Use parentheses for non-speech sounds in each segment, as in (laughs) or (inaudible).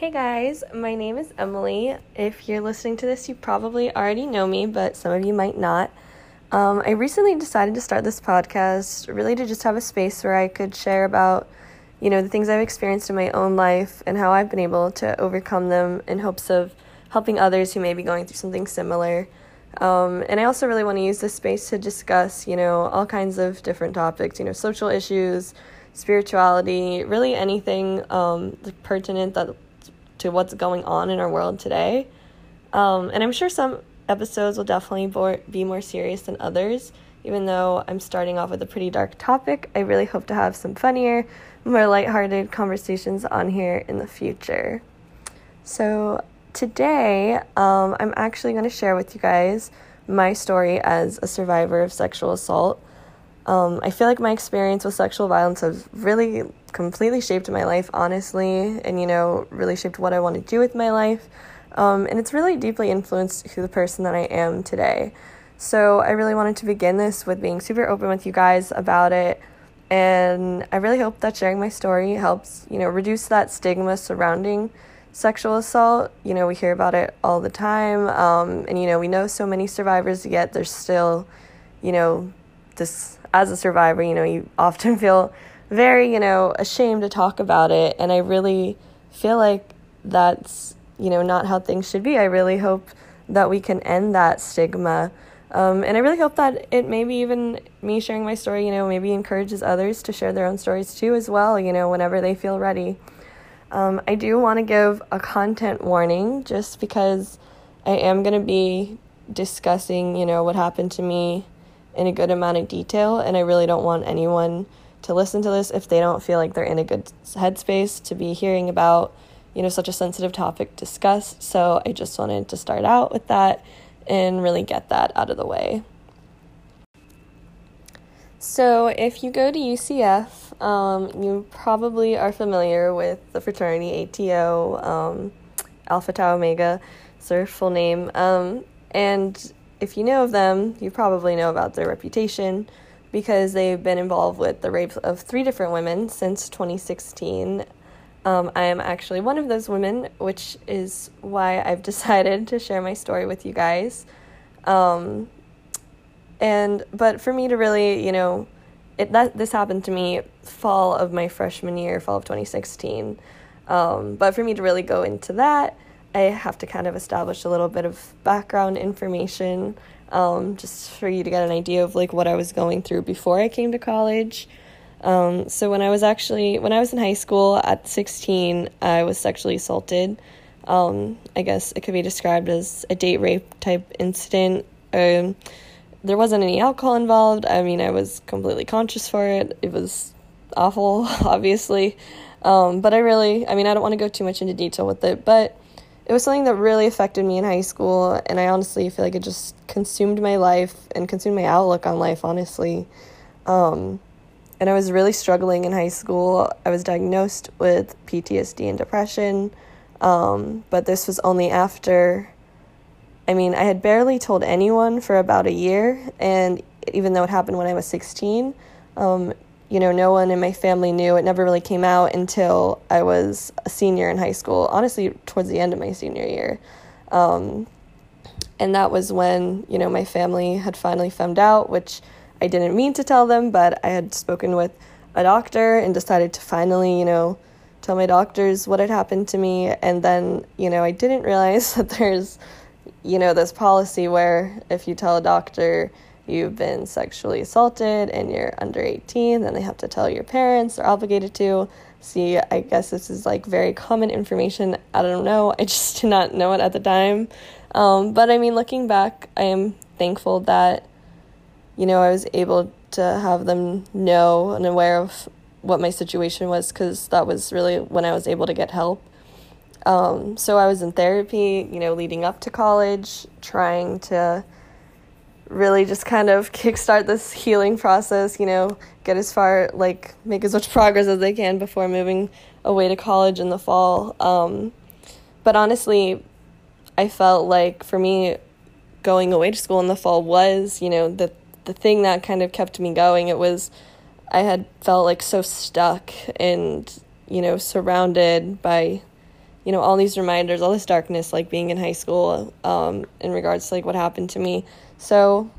Hey guys, my name is Emily. If you're listening to this, you probably already know me, but some of you might not. Um, I recently decided to start this podcast really to just have a space where I could share about, you know, the things I've experienced in my own life and how I've been able to overcome them in hopes of helping others who may be going through something similar. Um, and I also really want to use this space to discuss, you know, all kinds of different topics, you know, social issues, spirituality, really anything um, pertinent that to what's going on in our world today. Um, and I'm sure some episodes will definitely be more serious than others. Even though I'm starting off with a pretty dark topic, I really hope to have some funnier, more lighthearted conversations on here in the future. So, today, um, I'm actually going to share with you guys my story as a survivor of sexual assault. Um, I feel like my experience with sexual violence has really completely shaped my life, honestly, and you know, really shaped what I want to do with my life. Um, and it's really deeply influenced who the person that I am today. So I really wanted to begin this with being super open with you guys about it. And I really hope that sharing my story helps, you know, reduce that stigma surrounding sexual assault. You know, we hear about it all the time. Um, and, you know, we know so many survivors, yet there's still, you know, this, as a survivor, you know, you (laughs) often feel very, you know, ashamed to talk about it. And I really feel like that's you know, not how things should be. I really hope that we can end that stigma. Um, and I really hope that it maybe even me sharing my story, you know, maybe encourages others to share their own stories too, as well, you know, whenever they feel ready. Um, I do want to give a content warning just because I am going to be discussing, you know, what happened to me in a good amount of detail, and I really don't want anyone to listen to this if they don't feel like they're in a good headspace to be hearing about you know, such a sensitive topic discussed. So I just wanted to start out with that and really get that out of the way. So, if you go to UCF, um, you probably are familiar with the fraternity ATO, um, Alpha Tau Omega, it's their full name. Um, and if you know of them, you probably know about their reputation because they've been involved with the rape of three different women since 2016 um, I am actually one of those women, which is why I've (laughs) decided to share my story with you guys. Um, and but for me to really, you know, it that this happened to me fall of my freshman year, fall of 2016. Um, but for me to really go into that, I have to kind of establish a little bit of background information, um, just for you to get an idea of like what I was going through before I came to college. Um, so when I was actually when I was in high school at 16, I was sexually assaulted. Um, I guess it could be described as a date rape type incident. Um, there wasn't any alcohol involved. I mean, I was completely conscious for it. It was awful, (laughs) obviously. Um, but I really, I mean, I don't want to go too much into detail with it, but it was something that really affected me in high school. And I honestly feel like it just consumed my life and consumed my outlook on life, honestly. Um, and I was really struggling in high school. I was diagnosed with PTSD and depression, um, but this was only after. I mean, I had barely told anyone for about a year, and even though it happened when I was 16, um, you know, no one in my family knew. It never really came out until I was a senior in high school, honestly, towards the end of my senior year. Um, and that was when, you know, my family had finally found out, which I didn't mean to tell them, but I had spoken with a doctor and decided to finally, you know, tell my doctors what had happened to me. And then, you know, I didn't realize (laughs) that there's, you know, this policy where if you tell a doctor you've been sexually assaulted and you're under 18, then they have to tell your parents, they're obligated to. See, I guess this is like very common information. I don't know. I (laughs) just did not know it at the time. Um, but I mean, looking back, I am thankful that you know, I was able to have them know and aware of what my situation was because that was really when I was able to get help. Um, so I was in therapy, you know, leading up to college, trying to really just kind of kickstart this healing process, you know, get as far, like, make as much progress as I can before moving away to college in the fall. Um, but honestly, I felt like for me, going away to school in the fall was, you know, the the thing that kind of kept me going. It was I had felt like so stuck and you know surrounded by you know, all these reminders, all this darkness, like being in high school, um, in regards to like what happened to me. So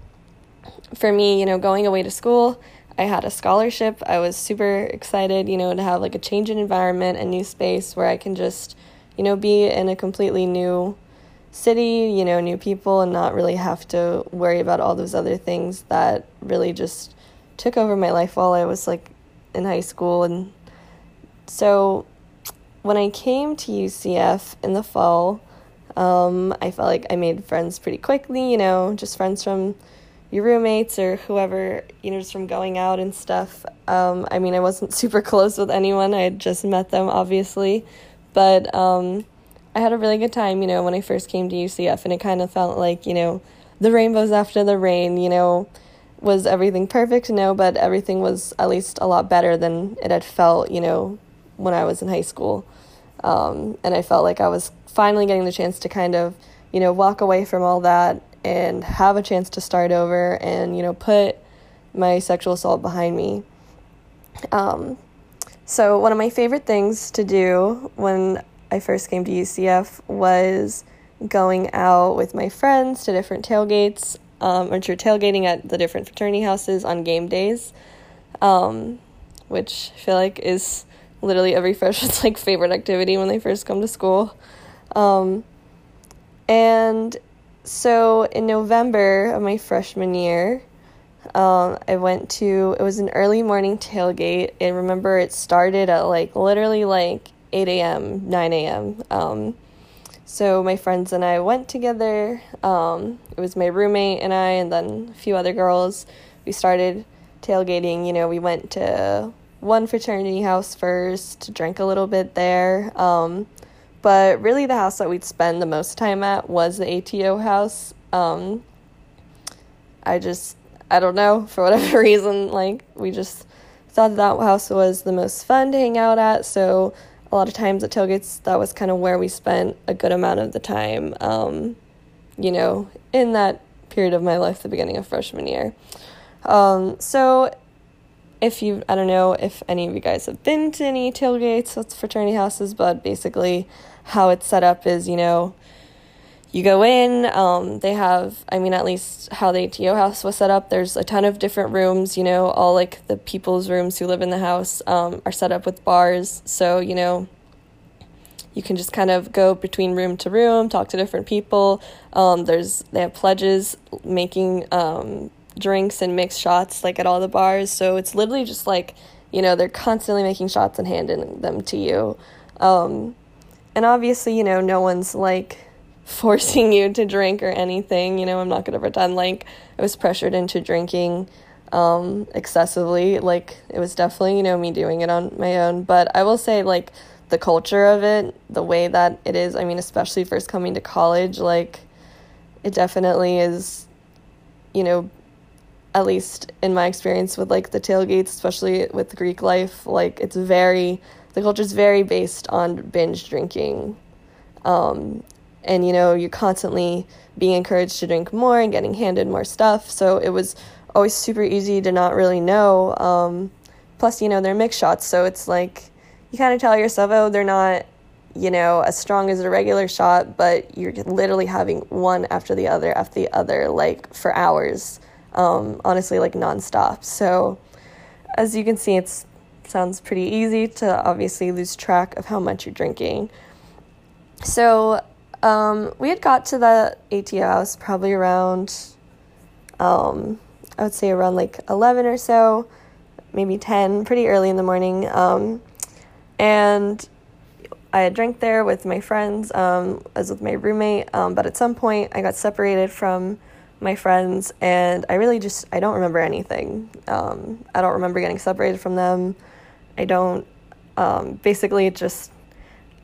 for me, you know, going away to school, I had a scholarship. I was super excited, you know, to have like a change in environment, a new space where I can just, you know, be in a completely new city, you know, new people, and not really have to worry about all those other things that really just took over my life while I was like in high school. And so when I came to UCF in the fall, um, I felt like I made friends pretty quickly, you know, just friends from your roommates or whoever, you know, just from going out and stuff. Um, I mean, I wasn't (laughs) super close with anyone, I had just met them, obviously, but um, I had a really good time, you know, when I first came to UCF, and it kind of felt like, you know, the rainbows after the rain, you know, was everything perfect? No, but everything was at least a lot better than it had felt, you know, when I was in high school. Um, and I felt like I was finally getting the chance to kind of, you know, walk away from all that and have a chance to start over and, you know, put my sexual assault behind me. Um, so, one of my favorite things to do when I first came to UCF was going out with my friends to different tailgates, um, or to tailgating at the different fraternity houses on game days, um, which I feel like is literally every freshman's (laughs) like favorite activity when they first come to school. Um, and so in November of my freshman year, um, I went to it was an early morning tailgate. I remember it started at like literally like eight a.m., nine a.m. Um, so my friends and I went together. Um, it was my roommate and I, and then a few other girls. We started tailgating. You know, we went to one fraternity house first, drank a little bit there. Um, but really, the house that we'd spend the most time at was the ATO house. Um, I just, I don't know, (laughs) for whatever (laughs) reason, like, we just thought that house was the most fun to hang out at. So, a lot of times at tailgates, that was kind of where we spent a good amount of the time, um, you know, in that period of my life, the beginning of freshman year. Um, so, if you, I don't know if any of you guys have been to any tailgates with fraternity houses, but basically, how it's set up is, you know, you go in, um, they have, I mean, at least how the ATO house was set up, there's a ton of different rooms, you know, all like the people's rooms who live in the house um, are set up with bars. So, you know, you can just kind of go between room to room, talk to different people. Um, there's, they have pledges making um, drinks and mix shots like at all the bars. So it's literally just like, you know, they're constantly making shots and handing them to you. Um, and obviously, you know, no one's like (laughs) forcing you to drink or anything. You know, I'm not going to pretend like I was pressured into drinking um, excessively. Like, it was definitely, you know, me doing it on my own. But I will say, like, the culture of it, the way that it is, I mean, especially first coming to college, like, it definitely is, you know, at least in my experience with like the tailgates, especially with Greek life, like it's very the culture is very based on binge drinking. Um, and you know, you're constantly being encouraged to drink more and getting handed more stuff. So it was always super easy to not really know. Um, plus, you know, they're mixed shots, so it's like you kind of tell yourself, oh, they're not, you know, as strong as a regular shot, but you're literally having one after the other after the other, like for hours. Um, honestly, like nonstop. So, as you can see, it sounds pretty easy to obviously lose track of how much you're drinking. So um, we had got to the ATO house probably around, um, I would say around like 11 or so, maybe 10, pretty early in the morning. Um, and I had drank there with my friends, um, as with my roommate, um, but at some point I got separated from my friends and I really just I don't remember anything. Um, I don't remember getting separated from them. I don't, um, basically, just,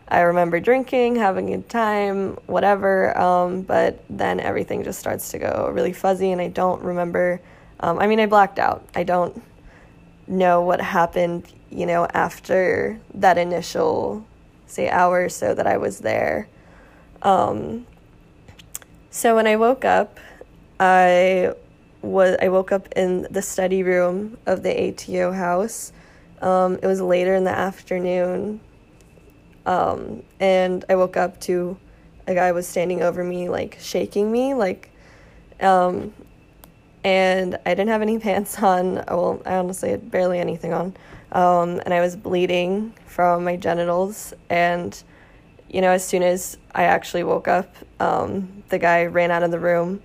I remember drinking, having a good time, whatever, um, but then everything just starts to go really fuzzy, and I don't remember. Um, I mean, I blacked out. I don't know what happened, you know, after that initial, say, hour or so that I was there. Um, so when I woke up, I was I woke up in the study room of the ATO house um, it was later in the afternoon. Um, and I woke up to a guy was standing over me, like shaking me, like, um, and I didn't have any (laughs) pants on. Well, I honestly had barely anything on. Um, and I was bleeding from my genitals. And, you know, as soon as I actually woke up, um, the guy ran out of the room.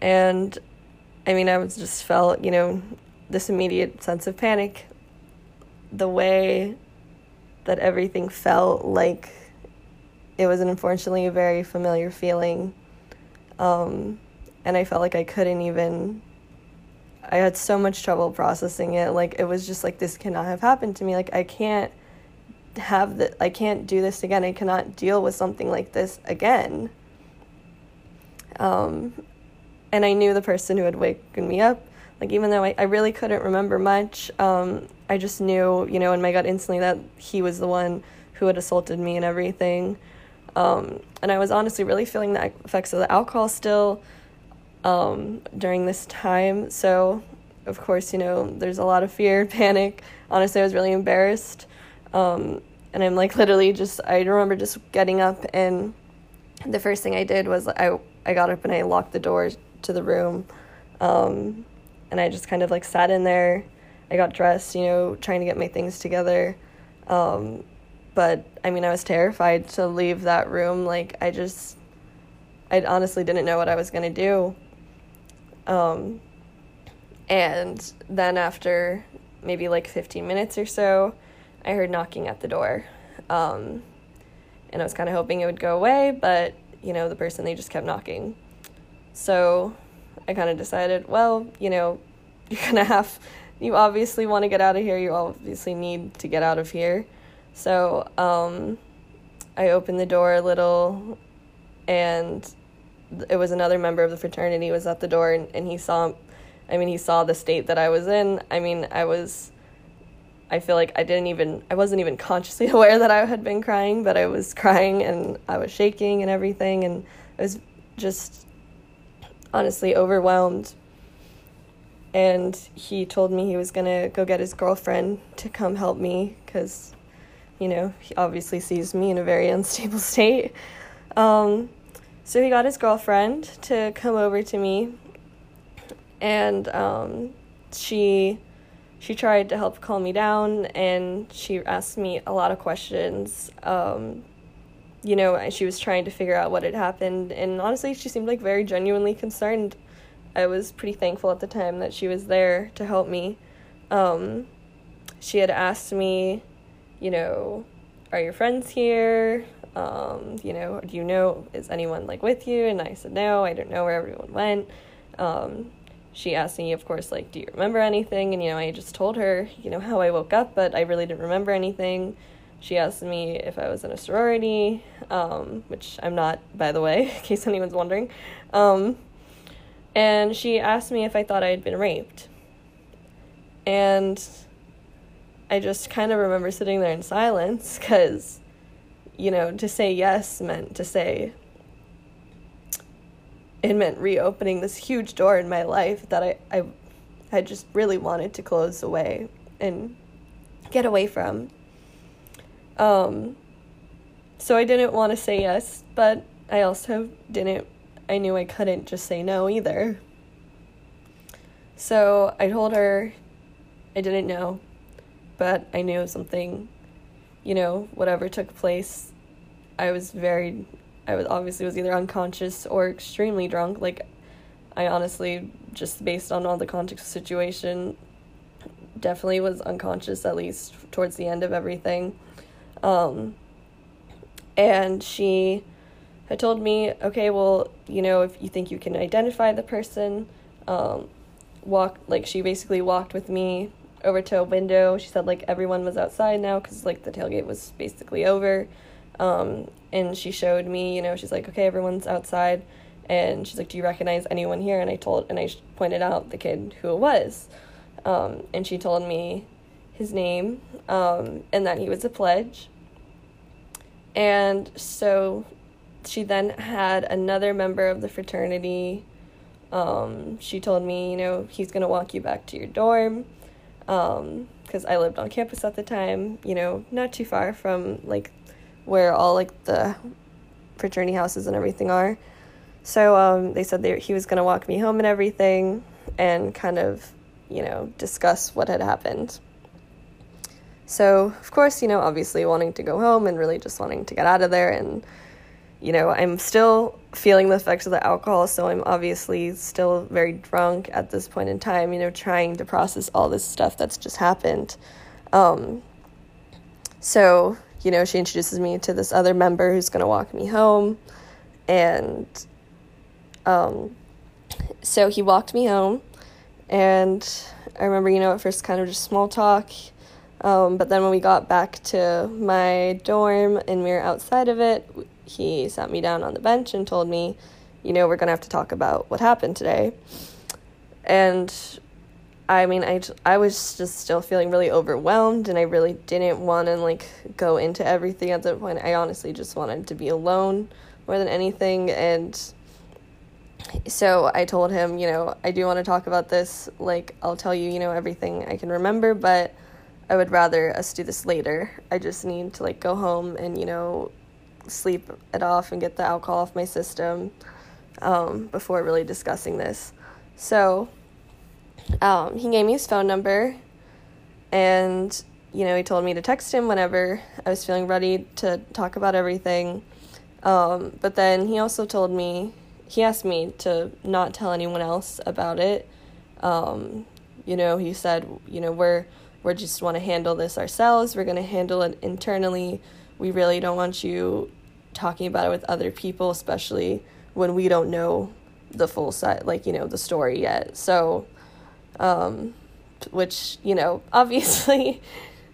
And I mean, I was just felt, you know, this immediate sense of panic. The way that everything felt like it was unfortunately a very familiar feeling. Um, and I felt like I couldn't even I had so much trouble processing it. Like it was just like this cannot have happened to me. Like I can't have the I can't do this again. I cannot deal with something like this again. Um and I knew the person who had woken me up. Like even though I, I really couldn't remember much, um, I just knew, you know, in my gut instantly that he was the one who had assaulted me and everything. Um, and I was honestly really feeling the effects of the alcohol still um, during this time. So, of course, you know, there's a lot of fear, (laughs) panic. Honestly, I was really embarrassed. Um, and I'm like literally just, I remember just getting up and the first thing I did was I, I got up and I locked the door to the room. Um, and I just kind of like sat in there. I got dressed, you know, trying to get my things together. Um, but I mean, I was terrified to leave that room. Like, I just, I honestly didn't know what I was going to do. Um, and then after maybe like 15 minutes or so, I heard knocking at the door. Um, and I was kind of hoping it would go away, but you know, the person they just kept knocking. So I kind of decided, well, you know, (laughs) you're gonna have, you obviously want to get out of here. You obviously need to get out of here. So um, I opened the door a little, and it was another member of the fraternity was at the door and, and he saw I mean he saw the state that I was in. I mean I was I feel like I didn't even I wasn't even consciously (laughs) aware that I had been crying, but I was crying and I was shaking and everything and I was just honestly overwhelmed. And he told me he was to go get his girlfriend to come help me cuz you know, he obviously sees me in a very (laughs) unstable state. Um, so he got his girlfriend to come over to me, and um, she she tried to help calm me down, and she asked me a lot of questions. Um, you know, she was trying to figure out what had happened, and honestly, she seemed like very genuinely concerned. I was pretty thankful at the time that she was there to help me. Um, she had asked me, you know, are your friends here? um, you know, do you know, is anyone like with you? And I said, no, I don't know where everyone went. Um, she asked me, of course, like, do you remember anything? And, you know, I just told her, you know, how I woke up, but I really didn't remember anything. She asked me if I was in a sorority, um, which I'm not, by the way, (laughs) in case anyone's wondering. Um, and she asked me if I thought I had been raped. And I just kind of remember sitting there in silence because you know, to say yes meant to say it meant reopening this huge door in my life that I, I I just really wanted to close away and get away from. Um, so I didn't want to say yes, but I also didn't, I knew I couldn't just say no either. So I told her I didn't know, but I knew something you know, whatever took place, I was very, I was obviously was either unconscious or extremely drunk. Like, I honestly, just based on all the context of the situation, definitely was unconscious at least towards the end of everything. Um, and she had told me, okay, well, you know, if you think you can identify the person, um, walk, like, she basically walked with me over to a window. She said like everyone was outside now because like the tailgate was basically over. Um, and she showed me, you know, she's like, okay, everyone's outside. And she's like, do you recognize anyone here? And I told, and I pointed out the kid who it was. Um, and she told me his name um, and that he was a pledge. And so she then had another member of the fraternity. Um, she told me, you know, he's going to walk you back to your dorm. Um, because I lived on campus at the time, you know, not too far from like where all like the fraternity houses and everything are. So um, they said they, he was going to walk me home and everything and kind of, you know, discuss what had happened. So, of course, you know, obviously wanting to go home and really just wanting to get out of there. And, you know, I'm still feeling the effects of the alcohol, so I'm obviously still very drunk at this point in time, you know, trying to process all this stuff that's just happened. Um, so, you know, she introduces me to this other member who's going to walk me home. And um, so he walked me home. And I remember, you know, at first kind of just small talk. Um, but then when we got back to my dorm and we were outside of it, he sat me down on the bench and told me, you know, we're going to have to talk about what happened today. And I mean, I, I was just still feeling really overwhelmed and I really didn't want to like go into everything at that point. I honestly just wanted to be alone more than anything. And so I told him, you know, I do want to talk about this. Like, I'll tell you, you know, everything I can remember, but I would rather us do this later. I just need to like go home and, you know, sleep it off and get the alcohol off my system um, before really discussing this. So um, he gave me his phone number and, you know, he told me to text him whenever I was feeling ready to talk about everything. Um, but then he also told me, he asked me to not tell anyone else about it. Um, you know, he said, you know, we're we just want to handle this ourselves. We're going to handle it internally. We really don't want you talking about it with other people, especially when we don't know the full side, like, you know, the story yet. So, um, which, you know, (laughs) obviously,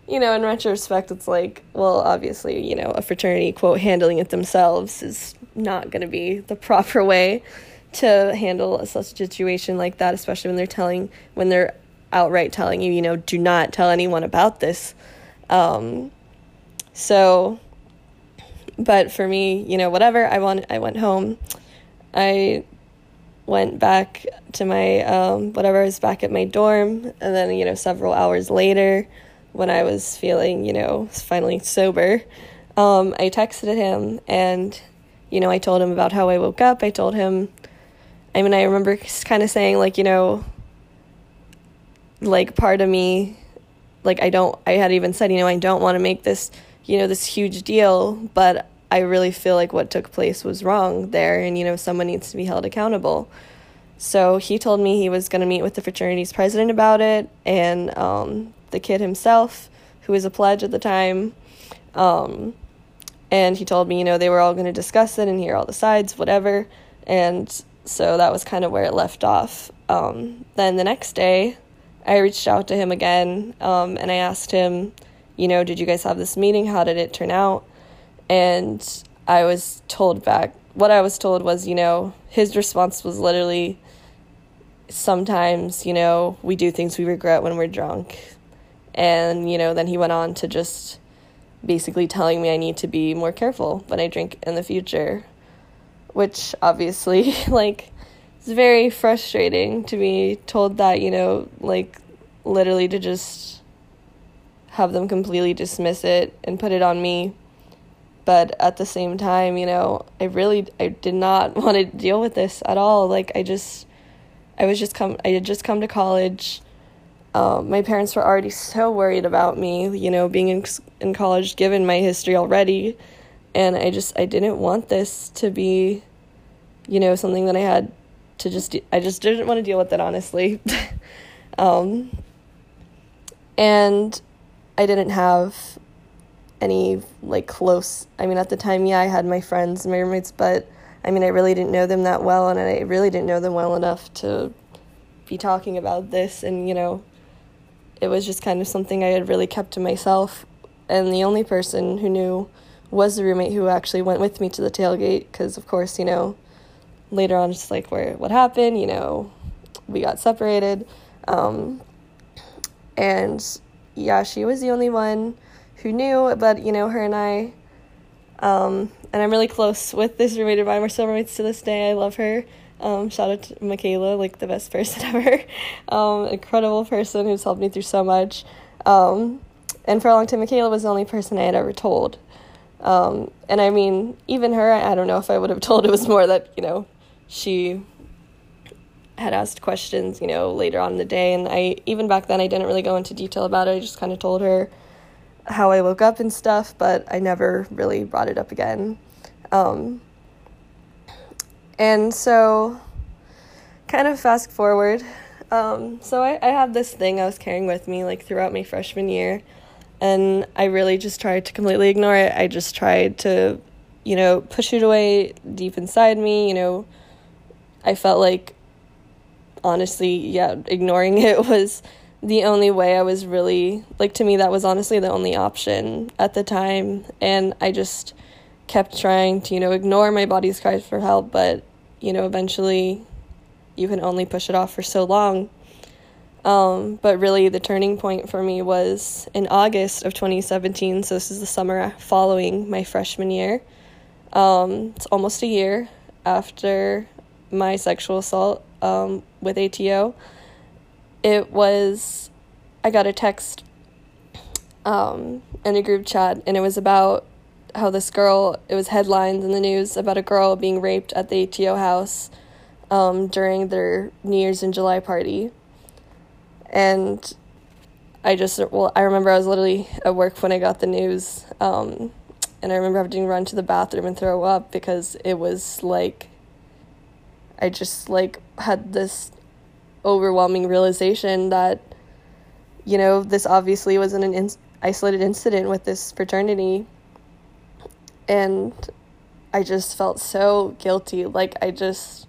you know, in retrospect, it's like, well, obviously, you know, a fraternity, quote, handling it themselves is not going to be the (laughs) proper way to handle a situation like that, especially when they're telling, when they're outright telling you, you know, do not tell anyone about this. Um, so, but for me, you know, whatever. I want. I went home. I went back to my um, whatever. I was back at my dorm, and then you know, several hours later, when I was feeling, you know, finally sober, um, I texted him and, you know, I told him about how I woke up. I told him. I mean, I remember kind of saying like, you know, like part of me like I don't I had even said, you know, I don't want to make this, you know, this huge deal, but I really feel like what took place was wrong there and you know, someone needs to be held accountable. So he told me he was going to meet with the fraternity's president about it and um, the kid himself, who was a pledge at the time. Um, and he told me, you know, they were all going to discuss it and hear all the sides, whatever. And so that was kind of where it left off. Um, then the next day, I reached out to him again um, and I asked him, you know, did you guys have this meeting? How did it turn out? And I was told back, what I was told was, you know, his response was literally, sometimes, you know, we do things we regret when we're drunk. And, you know, then he went on to just basically telling me I need to be more careful when I drink in the future, which obviously, (laughs) like, it's very frustrating to be told that, you know, like literally to just have them completely dismiss it and put it on me. But at the same time, you know, I really I did not (laughs) want to deal with this at all. Like I just I was just come I had just come to college. Um, my parents were already so worried about me, you know, being in in college given my history already, and I just I didn't want this to be you know something that I had to just I just didn't want to deal with it honestly. (laughs) um, and I didn't have any like close I mean at the time yeah I had my friends my roommates but I mean I really didn't know them that well and I really didn't know them well enough to be talking about this and you know it was just kind of something I had really kept to myself and the only person who knew was the roommate who actually went with me to the tailgate because of course you know later on, just like where what happened, you know, we got separated. Um, and yeah, she was the only one who knew, but you know, her and I, um, and I'm really close with this roommate of mine. We're still roommates to this day. I love her. Um, shout out to Michaela, like the best (laughs) person ever. Um, incredible person who's helped me through so much. Um, and for a long time, Michaela was the only person I had ever told. Um, and I mean, even her, I don't know if I would have (laughs) told. It was more that, you know, she had asked questions, you know, later on in the day. And I, even back then, I didn't really go into detail about it. I just kind of told her how I woke up and stuff, but I never really brought it up again. Um, and so, kind of fast forward. Um, so I, I had this thing I was carrying with me like throughout my freshman year, and I really just tried to completely ignore it. I just tried to, you know, push it away deep inside me. You know, I felt like, honestly, yeah, ignoring (laughs) it was the only way I was really like to me that was honestly the only option at the time. And I just kept trying to you know ignore my body's cries for help but you know eventually you can only push it off for so long. Um, but really the turning point for me was in August of 2017 so this is the summer following my freshman year. Um, it's almost a year after my sexual assault um, with ATO it was I got a text um, in a group chat, and it was about how this girl. It was headlines in the news about a girl being raped at the ATO house um, during their New Year's in July party, and I just well I remember I was literally at work when I got the news, um, and I remember having to run to the bathroom and throw up because it was like I just like had this overwhelming realization that you know this obviously wasn't an in- isolated incident with this fraternity. And i just felt so guilty. Like i just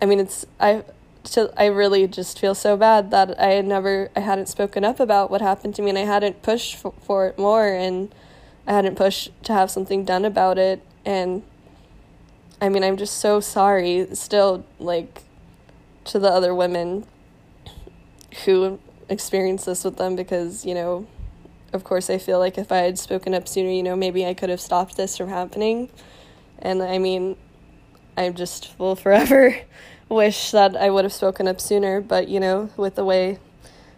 i mean it's i to, I really just feel so bad that I had never I hadn't spoken up about what happened to me and I hadn't pushed for, for it more and I hadn't pushed to have something done about it. And I mean I'm just so sorry still like to the other women who experienced this with them because, you know, of course, I feel like if I had spoken up sooner, you know, maybe I could have stopped this from happening. And I mean, I just will forever (laughs) wish that I would have spoken up sooner, but, you know, with the way,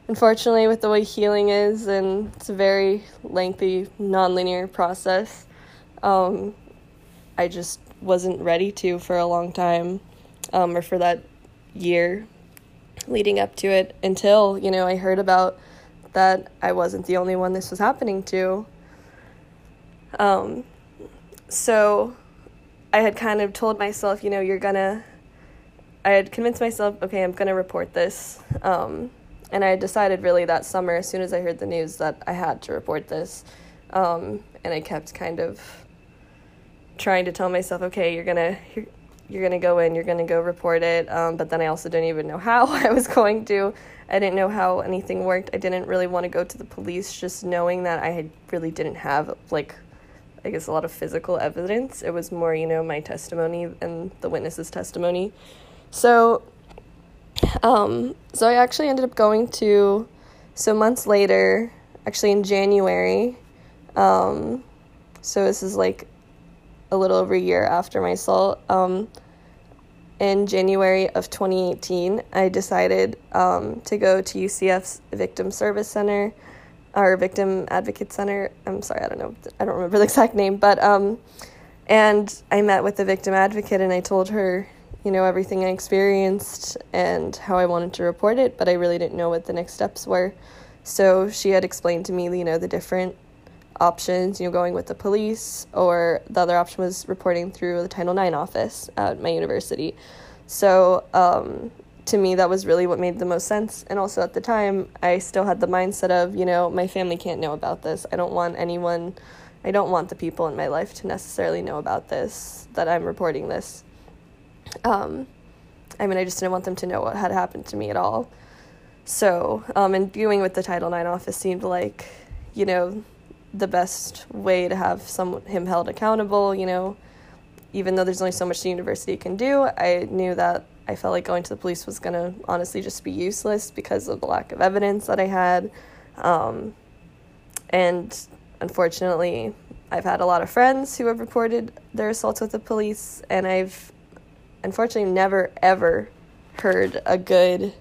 unfortunately, with the way healing is, and it's a very lengthy, nonlinear process, um, I just wasn't ready to for a long time, um, or for that year leading up to it until, you know, I heard about that I wasn't the only one this was happening to. Um, so I had kind of told myself, you know, you're gonna, I had convinced myself, okay, I'm gonna report this. Um, and I decided really that summer, as soon as I heard the news, that I had to report this. Um, and I kept kind of trying to tell myself, okay, you're gonna, you're, you're to go in, you're to go report it. Um, but then I also didn't even know how (laughs) I was going to. I didn't know how anything worked. I didn't really want to go to the police, just knowing that I had really didn't have, like, I guess a lot of physical evidence. It was more, you know, my testimony and the witness's testimony. So, um, so I actually ended up going to, so months later, actually in January, um, so this is like a little over a year after my assault. Um, in January of 2018, I decided um, to go to UCF's Victim Service Center, or Victim Advocate Center. I'm sorry, I don't know, I don't remember the exact name, but um, and I met with the victim advocate and I told her, you know, everything I experienced and how I wanted to report it, but I really didn't know what the next steps were. So she had explained to me, you know, the different options, you know, going with the police, or the other option was reporting through the Title IX office at my university. So, um, to me, that was really what made the most sense. And also at the time, I still had the mindset of, you know, my family can't know about this. I don't want anyone, I don't want the people in my life to necessarily know about this, that I'm reporting this. Um, I mean, I just didn't want them to know what had happened to me at all. So, um, and viewing with the Title IX office seemed like, you know, the best way to have some him held accountable. You know, even though there's only so much the university can do, I knew that I felt like going to the police was gonna honestly just be useless because of the lack of evidence that I had, um, and unfortunately, I've had a lot of friends who have reported their assaults with the police, and I've unfortunately never ever heard a good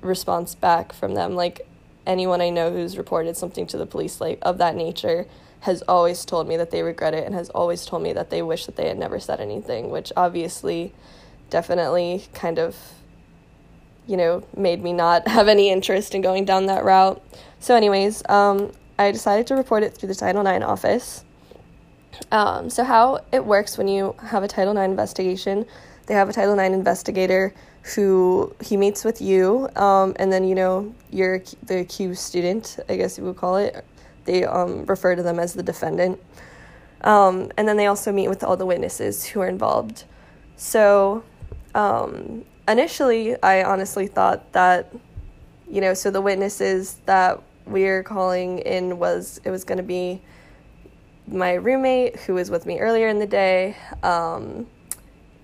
response back from them. Like anyone I know who's reported something to the police like of that nature has always told me that they regret it and has always told me that they wish that they had never said anything, which obviously definitely kind of you know, made me not (laughs) have any interest in going down that route. So, anyways, um, I decided to report it through the Title IX office. Um, so, how it works when you have a Title IX investigation, they have a Title IX investigator who he meets with you, um, and then you know you're the accused student, I guess you would call it. They um, refer to them as the defendant, um, and then they also meet with all the witnesses who are involved. So, um, initially, I honestly thought that, you know, so the witnesses that we're calling in was it was going to be my roommate who was with me earlier in the day, um,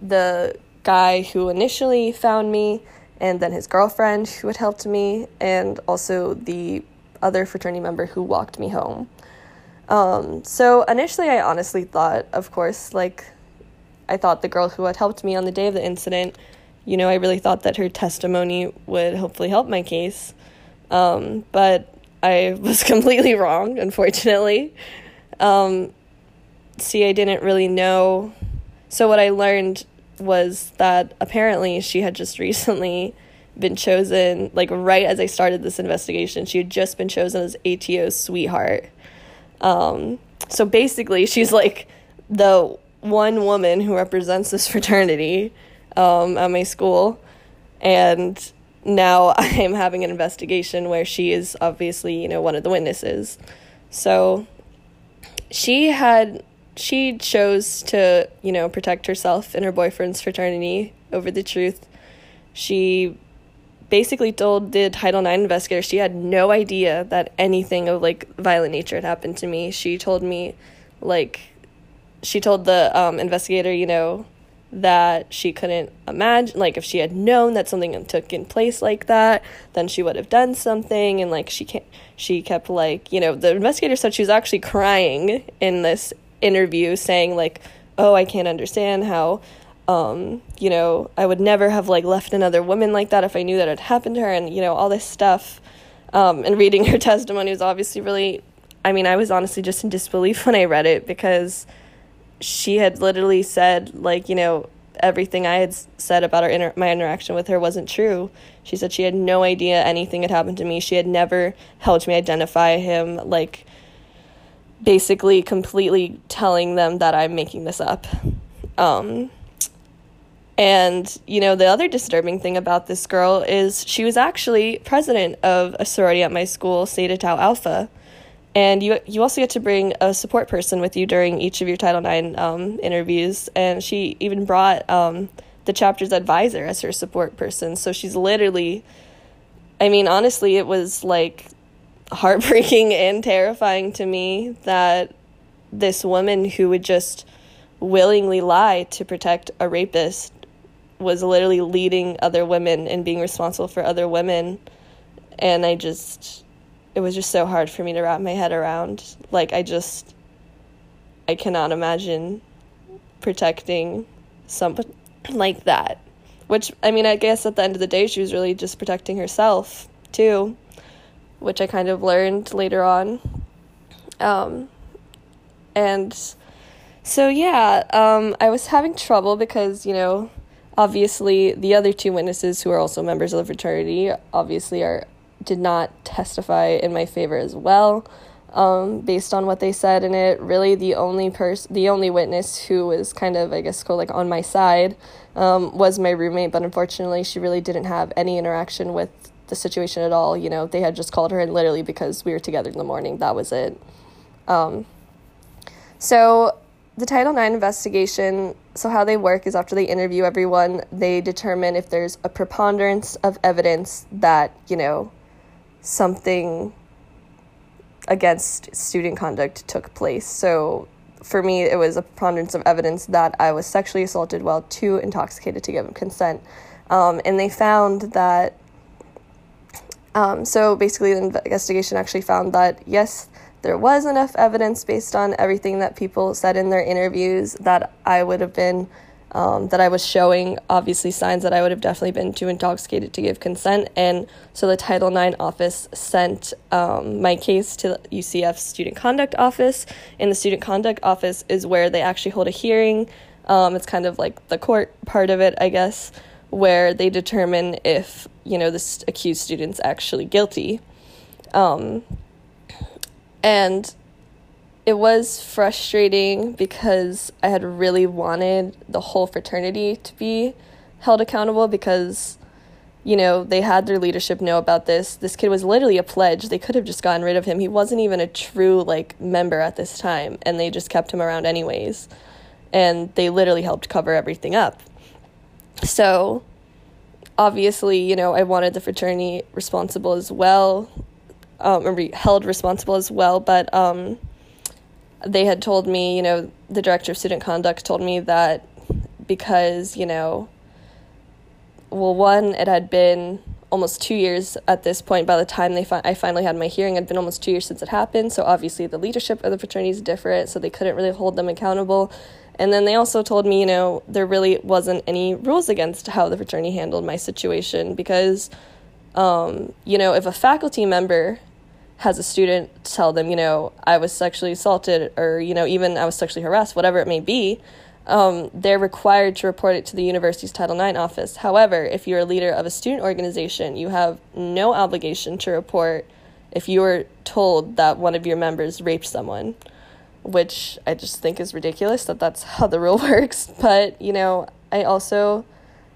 the guy who initially found me, and then his girlfriend who had helped me, and also the other fraternity member who walked me home. Um, so initially, I honestly thought, of course, like, I thought the girl who had helped me on the day of the incident, you know, I really thought that her testimony would hopefully help my case. Um, but I (laughs) was completely wrong, unfortunately. Um, see, I didn't really know. So, what I learned was that apparently she had just (laughs) recently been chosen, like right as I started this investigation, she had just been chosen as ATO's sweetheart. Um, so basically, she's like the one woman who represents this (laughs) fraternity um, at my school. And now (laughs) I'm having an investigation where she is obviously, you know, one of the witnesses. So she had she chose to, you know, protect herself and her boyfriend's fraternity over the truth. She basically told the Title IX investigator she had no idea that anything of like violent nature had happened to me. She told me, like, she told the um, investigator, you know, that she couldn't imagine like if she had known that something took in place like that then she would have done something and like she can't she kept like you know the investigator said she was actually crying in this interview saying like oh i can't understand how um you know i would never have like left another woman like that if i knew that had happened to her and you know all this stuff um and reading (laughs) her testimony was obviously really i mean i was honestly just in disbelief when i read it because she had literally said like you know everything I had said about our inter- my interaction with her wasn't true. She said she had no idea anything had happened to me. She had never helped me identify him like basically completely telling them that I'm making this up. Um, and you know the other disturbing thing about this girl is she was actually president of a sorority at my school, Theta Tau Alpha and you you also get to bring a support person with you during each of your Title IX um, interviews. And she even brought um, the chapter's advisor as her support person. So she's literally, I mean, honestly, it was like heartbreaking (laughs) and terrifying to me that this woman who would just willingly lie to protect a rapist was literally leading other women and being responsible for other women. And I just it was just so hard for me to wrap my head around. Like I just I cannot imagine protecting someone like that. Which I mean, I guess at the end of the day she was really just protecting herself too, which I kind of learned later on. Um and so yeah, um I was having trouble because, you know, obviously the other two witnesses who are also members of the fraternity obviously are did not testify in my favor as well. Um, based on what they said in it, really the only person, the only witness who was kind of, I guess, called like on my side, um, was my roommate. But unfortunately, she really didn't have any interaction with the situation at all. You know, they had just called her in literally because we were together in the morning. That was it. Um, so the Title IX investigation, so how they work is after they interview everyone, they determine if there's a preponderance of evidence that, you know, something against student conduct took place. So for me, it was a preponderance of evidence that I was sexually assaulted while too intoxicated to give consent. Um, and they found that, um, so basically, the investigation actually found that yes, there was enough evidence based on everything that people said in their interviews that I would have been um, that I was showing obviously signs that I would have definitely been too intoxicated to give consent. And so the Title IX office sent um, my case to the UCF Student Conduct Office. And the Student Conduct Office is where they actually hold a hearing. Um, it's kind of like the court part of it, I guess, where they determine if, you know, the accused student's actually guilty. Um, and it was frustrating because I had really wanted the whole fraternity to be held accountable because, you know, they had their leadership know about this. This kid was literally a pledge. They could have just gotten rid of him. He wasn't even a true, like, member at this time, and they just kept him around anyways. And they literally helped cover everything up. So, obviously, you know, I wanted the fraternity responsible as well, um, or held responsible as well, but, um, they had told me, you know, the director of student conduct told me that because, you know, well, one, it had been almost two years at this point by the time they fi- I finally had my hearing. It had been almost two years since it happened. So obviously the leadership of the fraternity is different, so they couldn't really hold them accountable. And then they also told me, you know, there really wasn't any rules against how the fraternity handled my situation because, um, you know, if a faculty member has a student tell them, you know, I was sexually assaulted or, you know, even I was sexually harassed, whatever it may be, um, they're required to report it to the university's Title IX office. However, if you're a leader of a student organization, you have no obligation to report if you were told that one of your members raped someone, which I just think is ridiculous that that's how the rule (laughs) works. But, you know, I also,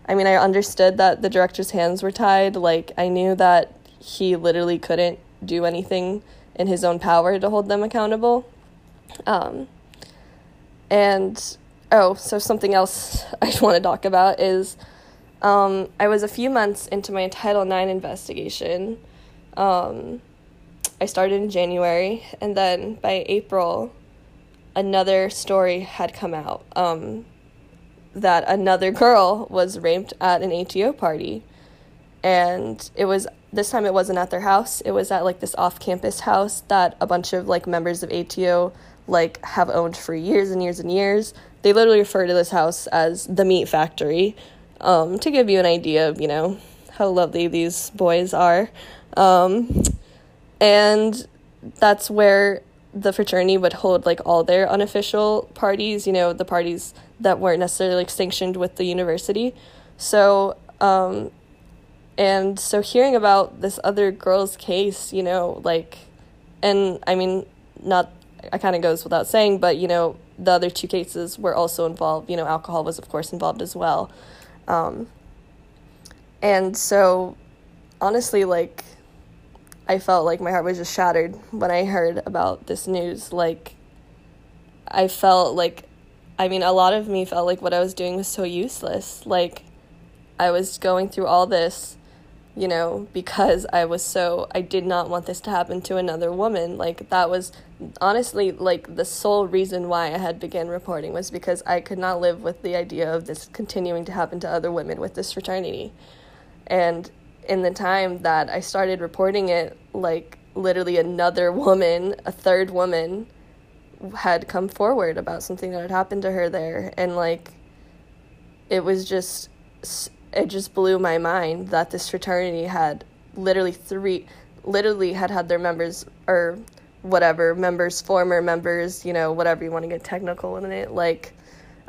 I mean, I understood that the director's hands were tied. Like, I knew that he literally couldn't do anything in his own power to hold them accountable. Um, and oh, so something else (laughs) I want to talk about is um, I was a few months into my Title IX investigation. Um, I started in January, and then by April, another story had come out um, that another girl was raped at an ATO party. And it was this time it wasn't at their house. It was at like this off-campus house that a bunch of like members of ato like have owned for years and years and years. They literally refer to this house as the meat factory um, to give you an idea of you know how lovely these boys are. Um, and that's where the fraternity would hold like all their unofficial parties you know the parties that weren't necessarily like, sanctioned with the university so um, and so hearing about this other girl's case, you know, like, and I mean, not, it kind of goes without saying, but, you know, the other two cases were also involved. You know, alcohol was, of course, involved as well. Um, and so, honestly, like, I felt like my heart was just shattered when I heard about this news. Like, I felt like, I mean, a lot of me felt like what I was doing was so useless. Like, I was going through all this you know, because I was so, I did not want this to happen to another woman. Like, that was honestly like the sole reason why I had begun reporting was because I could not live with the idea of this continuing to happen to other women with this fraternity. And in the time that I started reporting it, like, literally another woman, a third woman, had come forward about something that had happened to her there. And, like, it was just it just blew my mind that this fraternity had literally three literally had had their members or whatever members former members you know whatever you want to get technical in it like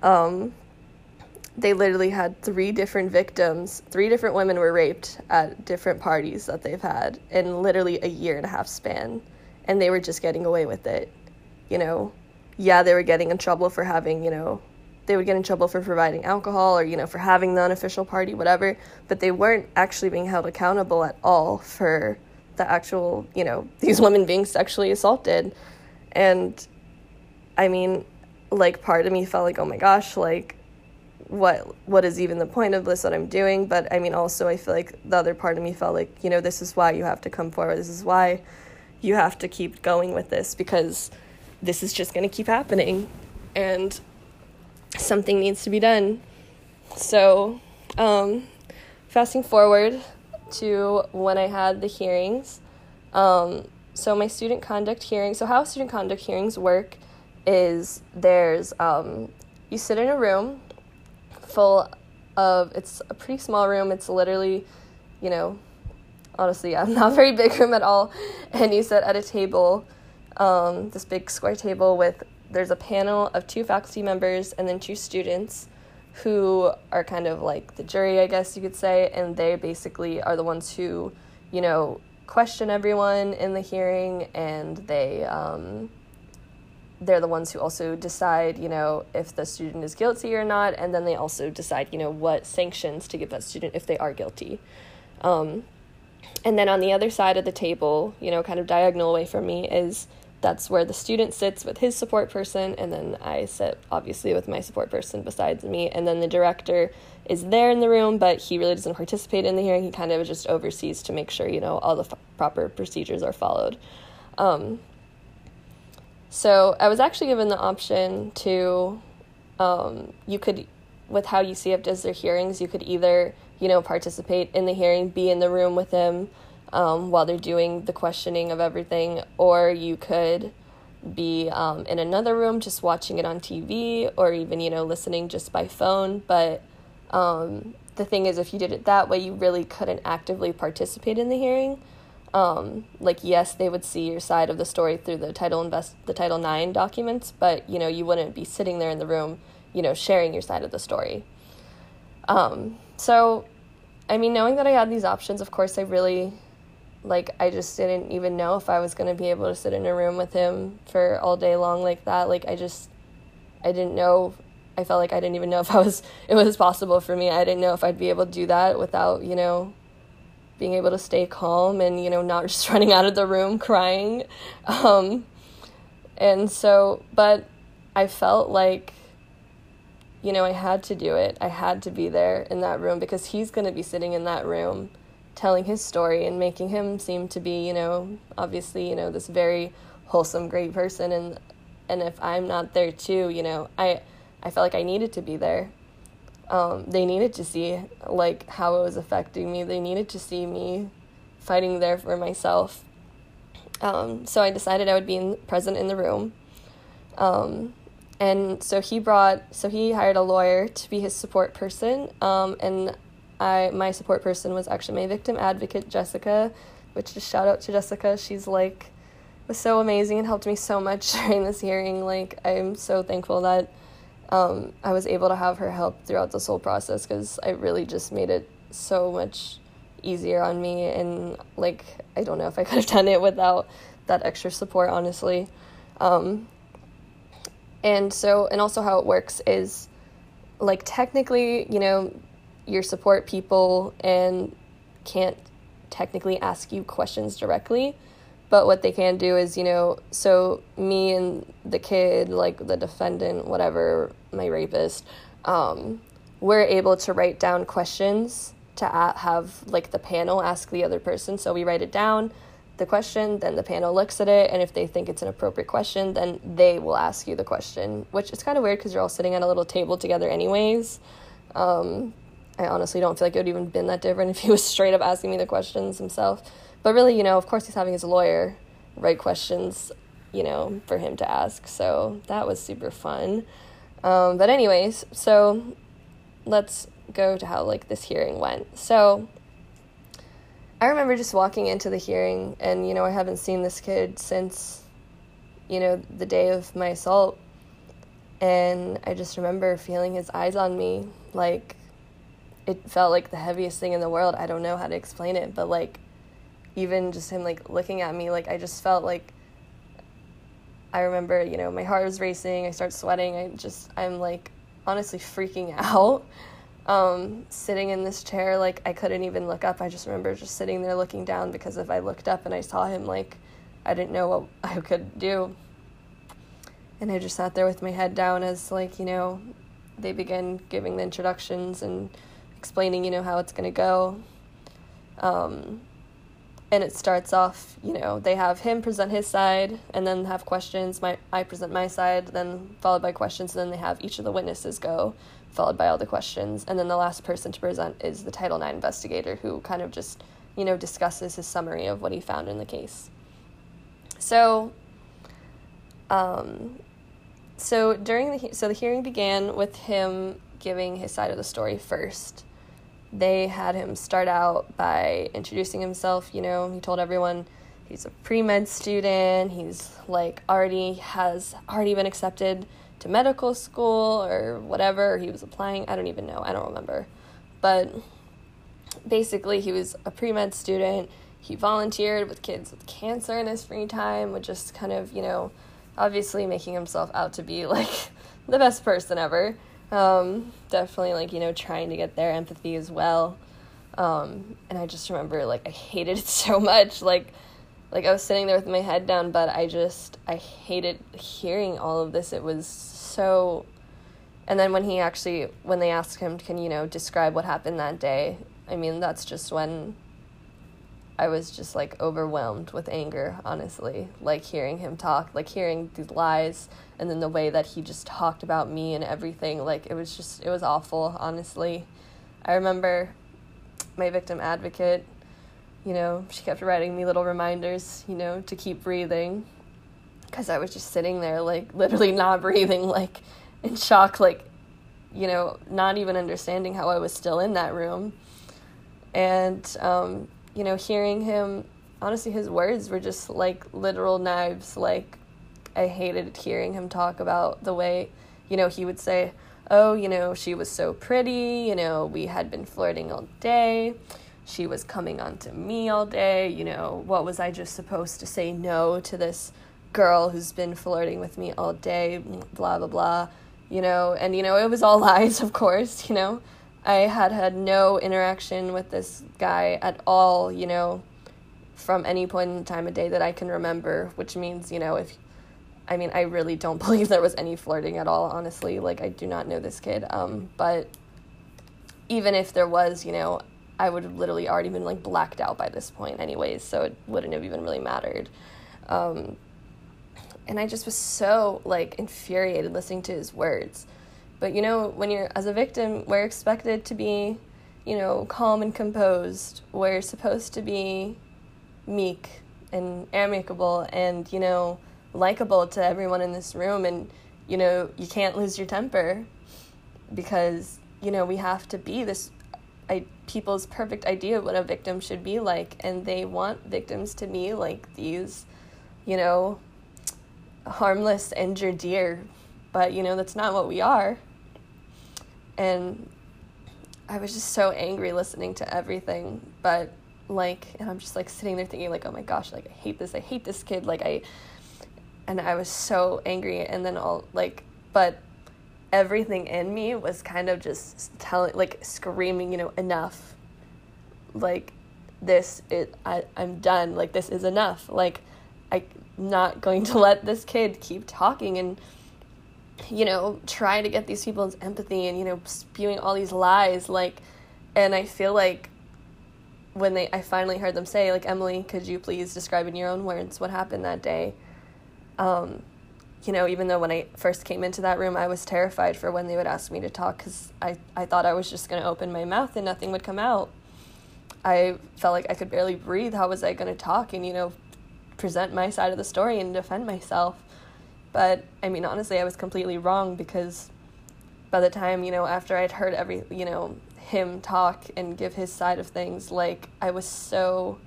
um, they literally had three different victims. Three different women were raped at different parties that they've had in literally a year and a half span. And they were just getting away with it you know? Yeah they were getting in trouble for having you know they would get in trouble for providing alcohol or you know for having the unofficial party whatever. But they weren't actually being held accountable at all for the actual you know (laughs) these women being sexually assaulted. And i mean like part of me felt like oh my gosh like what what is even the point of this that i'm doing but i mean also i feel like the other part of me felt like you know this is why you have to come forward this is why you have to keep going with this because this is just going to keep happening and something needs to be done. So, um, fasting forward to when I had the hearings. Um, so, my student conduct hearing, so how student conduct hearings work is there's, um, you sit in a room full of it's a pretty small room. It's literally, you know, honestly, yeah, (laughs) not very big room at all. And you sit at a table, um, this big square table with there's a panel of two faculty members and then two students who are kind of like the jury, I guess you could say, and they basically are the ones who, you know, question everyone in the hearing and they um, they're the ones who also decide, you know, if the student is guilty or not, and then they also decide, you know, what sanctions to give that student if they are guilty. Um, and then on the other side of the table, you know, kind of diagonal away from me, is that's where the student sits with his support person, and then I sit obviously with my support person besides me, and then the director is there in the room, but he really doesn't participate in the hearing. He kind of just oversees to make sure, you know, all the f- proper procedures are followed. Um, so I was actually given the option to, um, you could, with how UCF does their hearings, you could either, you know, participate in the hearing, be in the room with them um, while they're doing the questioning of everything, or you could be um, in another room just watching it on TV, or even, you know, listening just by phone. But um, the thing is, if you did it that way, you really couldn't actively participate in the hearing um, like yes, they would see your side of the story through the title invest the Title IX documents, but you know you wouldn't be sitting there in the room, you know, sharing your side of the story. Um, so, I mean, knowing that I had these options, of course, I really like I just didn't even know if I was going to be able to sit in a room with him for all day long like that. Like I just I didn't know I felt like I didn't even know if I was (laughs) it was possible for me. I didn't know if I'd be able to do that without, you know, being able to stay calm and you know not (laughs) just running out of the room crying. Um, and so but i felt like you know i had to do it. I had to be there in that room because he's going to be sitting in that room telling his story and making him seem to be you know obviously you know this very wholesome great person. And and if i'm not there too you know i i felt like i needed to be there um, they needed to see like how it was affecting me. They needed to see me fighting there for myself. Um, so I decided I would be in, present in the room. Um, and so he brought, so he hired a lawyer to be his support person. Um, and I, my support person was actually my victim advocate, Jessica, which just shout out to Jessica. She's like, was so amazing and helped me so much (laughs) during this hearing. Like, I'm so thankful that um, I was able to have her help throughout this whole process because I really just made it so much easier on me. And like, I don't know if I (laughs) could have done it without that extra support, honestly. Um, and so, and also how it works is like, technically, you know, your support people and can't technically ask you questions directly but what they can do is, you know, so me and the kid, like the defendant, whatever, my rapist, um, we're able to write down questions to have like the panel ask the other person. So we write it down, the question, then the panel looks at it, and if they think it's an appropriate question, then they will ask you the question, which is kind of weird because you're all sitting at a little table together, anyways. Um, I honestly don't feel like it would even been that different if he was (laughs) straight up asking me the questions himself. But really, you know, of course, he's having his lawyer write questions, you know, for him to ask. So that was super fun. Um, but, anyways, so let's go to how like this hearing went. So I remember just walking into the hearing, and you know, I haven't seen this kid since, you know, the day of my assault. And I just remember feeling his eyes on me. Like, it felt like the heaviest thing in the world. I don't know how to explain it, but like, even just him like looking at me, like I just felt like I remember, you know, my heart was racing, I start sweating, I just I'm like honestly freaking (laughs) out. Um, sitting in this chair, like I couldn't even look up. I just remember just sitting there looking down because if I looked up and I saw him, like I didn't know what (laughs) I could do. And I just sat there with my head down as like, you know, they begin giving the introductions and explaining, you know, how it's gonna go. Um, and it starts off you know they have him present his side and then have questions my i present my side then followed by questions and then they have each of the witnesses go followed by all the questions and then the last person to present is the title ix investigator who kind of just you know discusses his summary of what he found in the case so um, so during the so the hearing began with him giving his side of the story first. They had him start out by introducing himself. You know, he told everyone he's a pre med student. He's like already has already been accepted to medical school or whatever he was applying. I don't even know. I don't remember, but basically he was a pre med student. He volunteered with kids with cancer in his free time, with just kind of you know, obviously making himself out to be (laughs) like the best person ever. Um, definitely like you know trying to get their empathy as well. Um, and I just remember like I hated it (laughs) so much like like I was sitting there with my head down, but I just I hated hearing all of this. It was so and then when he actually when they asked him can you know describe what happened that day i mean that's just when i was just like overwhelmed with anger honestly like hearing him talk like hearing these lies and then the way that he just talked about me and everything like it was just it was awful honestly i remember my victim advocate you know, she kept writing me little reminders, you know, to keep breathing. Because I was just sitting there, like, literally not (laughs) breathing, like, in shock, like, you know, not even understanding how I was still in that room. And, um, you know, hearing him, honestly, his words were just like literal knives. Like, I hated hearing him talk about the way, you know, he would say, Oh, you know, she was so pretty, you know, we had been flirting all day she was coming on to me all day. You know, what was I just supposed to say no to this girl who's been flirting with me all day? Blah, blah, blah. You know, and, you know, it was all (laughs) lies, of course, you know. I had had no interaction with this guy at all, you know, from any point in time of day that I can remember, which means, you know, if I mean, I really don't (laughs) believe there was any flirting at all, honestly. Like, I do not know this kid. Um, but even if there was, you know, I would have literally already been like blacked out by this point, anyways, so it wouldn't have even really mattered. Um, and I just was so like infuriated listening to his words. But you know, when you're as a victim, we're expected to be, you know, calm and composed. We're supposed to be meek and amicable and, you know, likable to everyone in this room and you know, you can't lose your temper because, you know, we have to be this I, people's perfect idea of what a victim should be like, and they want victims to be like these, you know, harmless injured deer, but you know that's not what we are. And I was just so angry listening to everything, but like, and I'm just like sitting there thinking like, oh my gosh, like I hate this, I hate this kid, like I, and I was so angry, and then all like, but everything in me was kind of just telling like screaming you know enough. Like this it I, i'm done. Like this is enough. Like i'm not going to (laughs) let this kid keep talking and you know try to get these people's empathy and you know spewing all these lies. Like and i feel like when they i finally heard them say like emily could you please describe in your own words what happened that day um you know, even though when I first came into that room, I was terrified for when they would ask me to talk because I, I thought I was just going to open my mouth and nothing would come out. I felt like I could barely breathe. How was I going to talk and, you know, present my side of the story and defend myself? But I mean, honestly, I was completely wrong because by the time, you know, after I'd heard every, you know, him talk and give his side of things, like, I was so.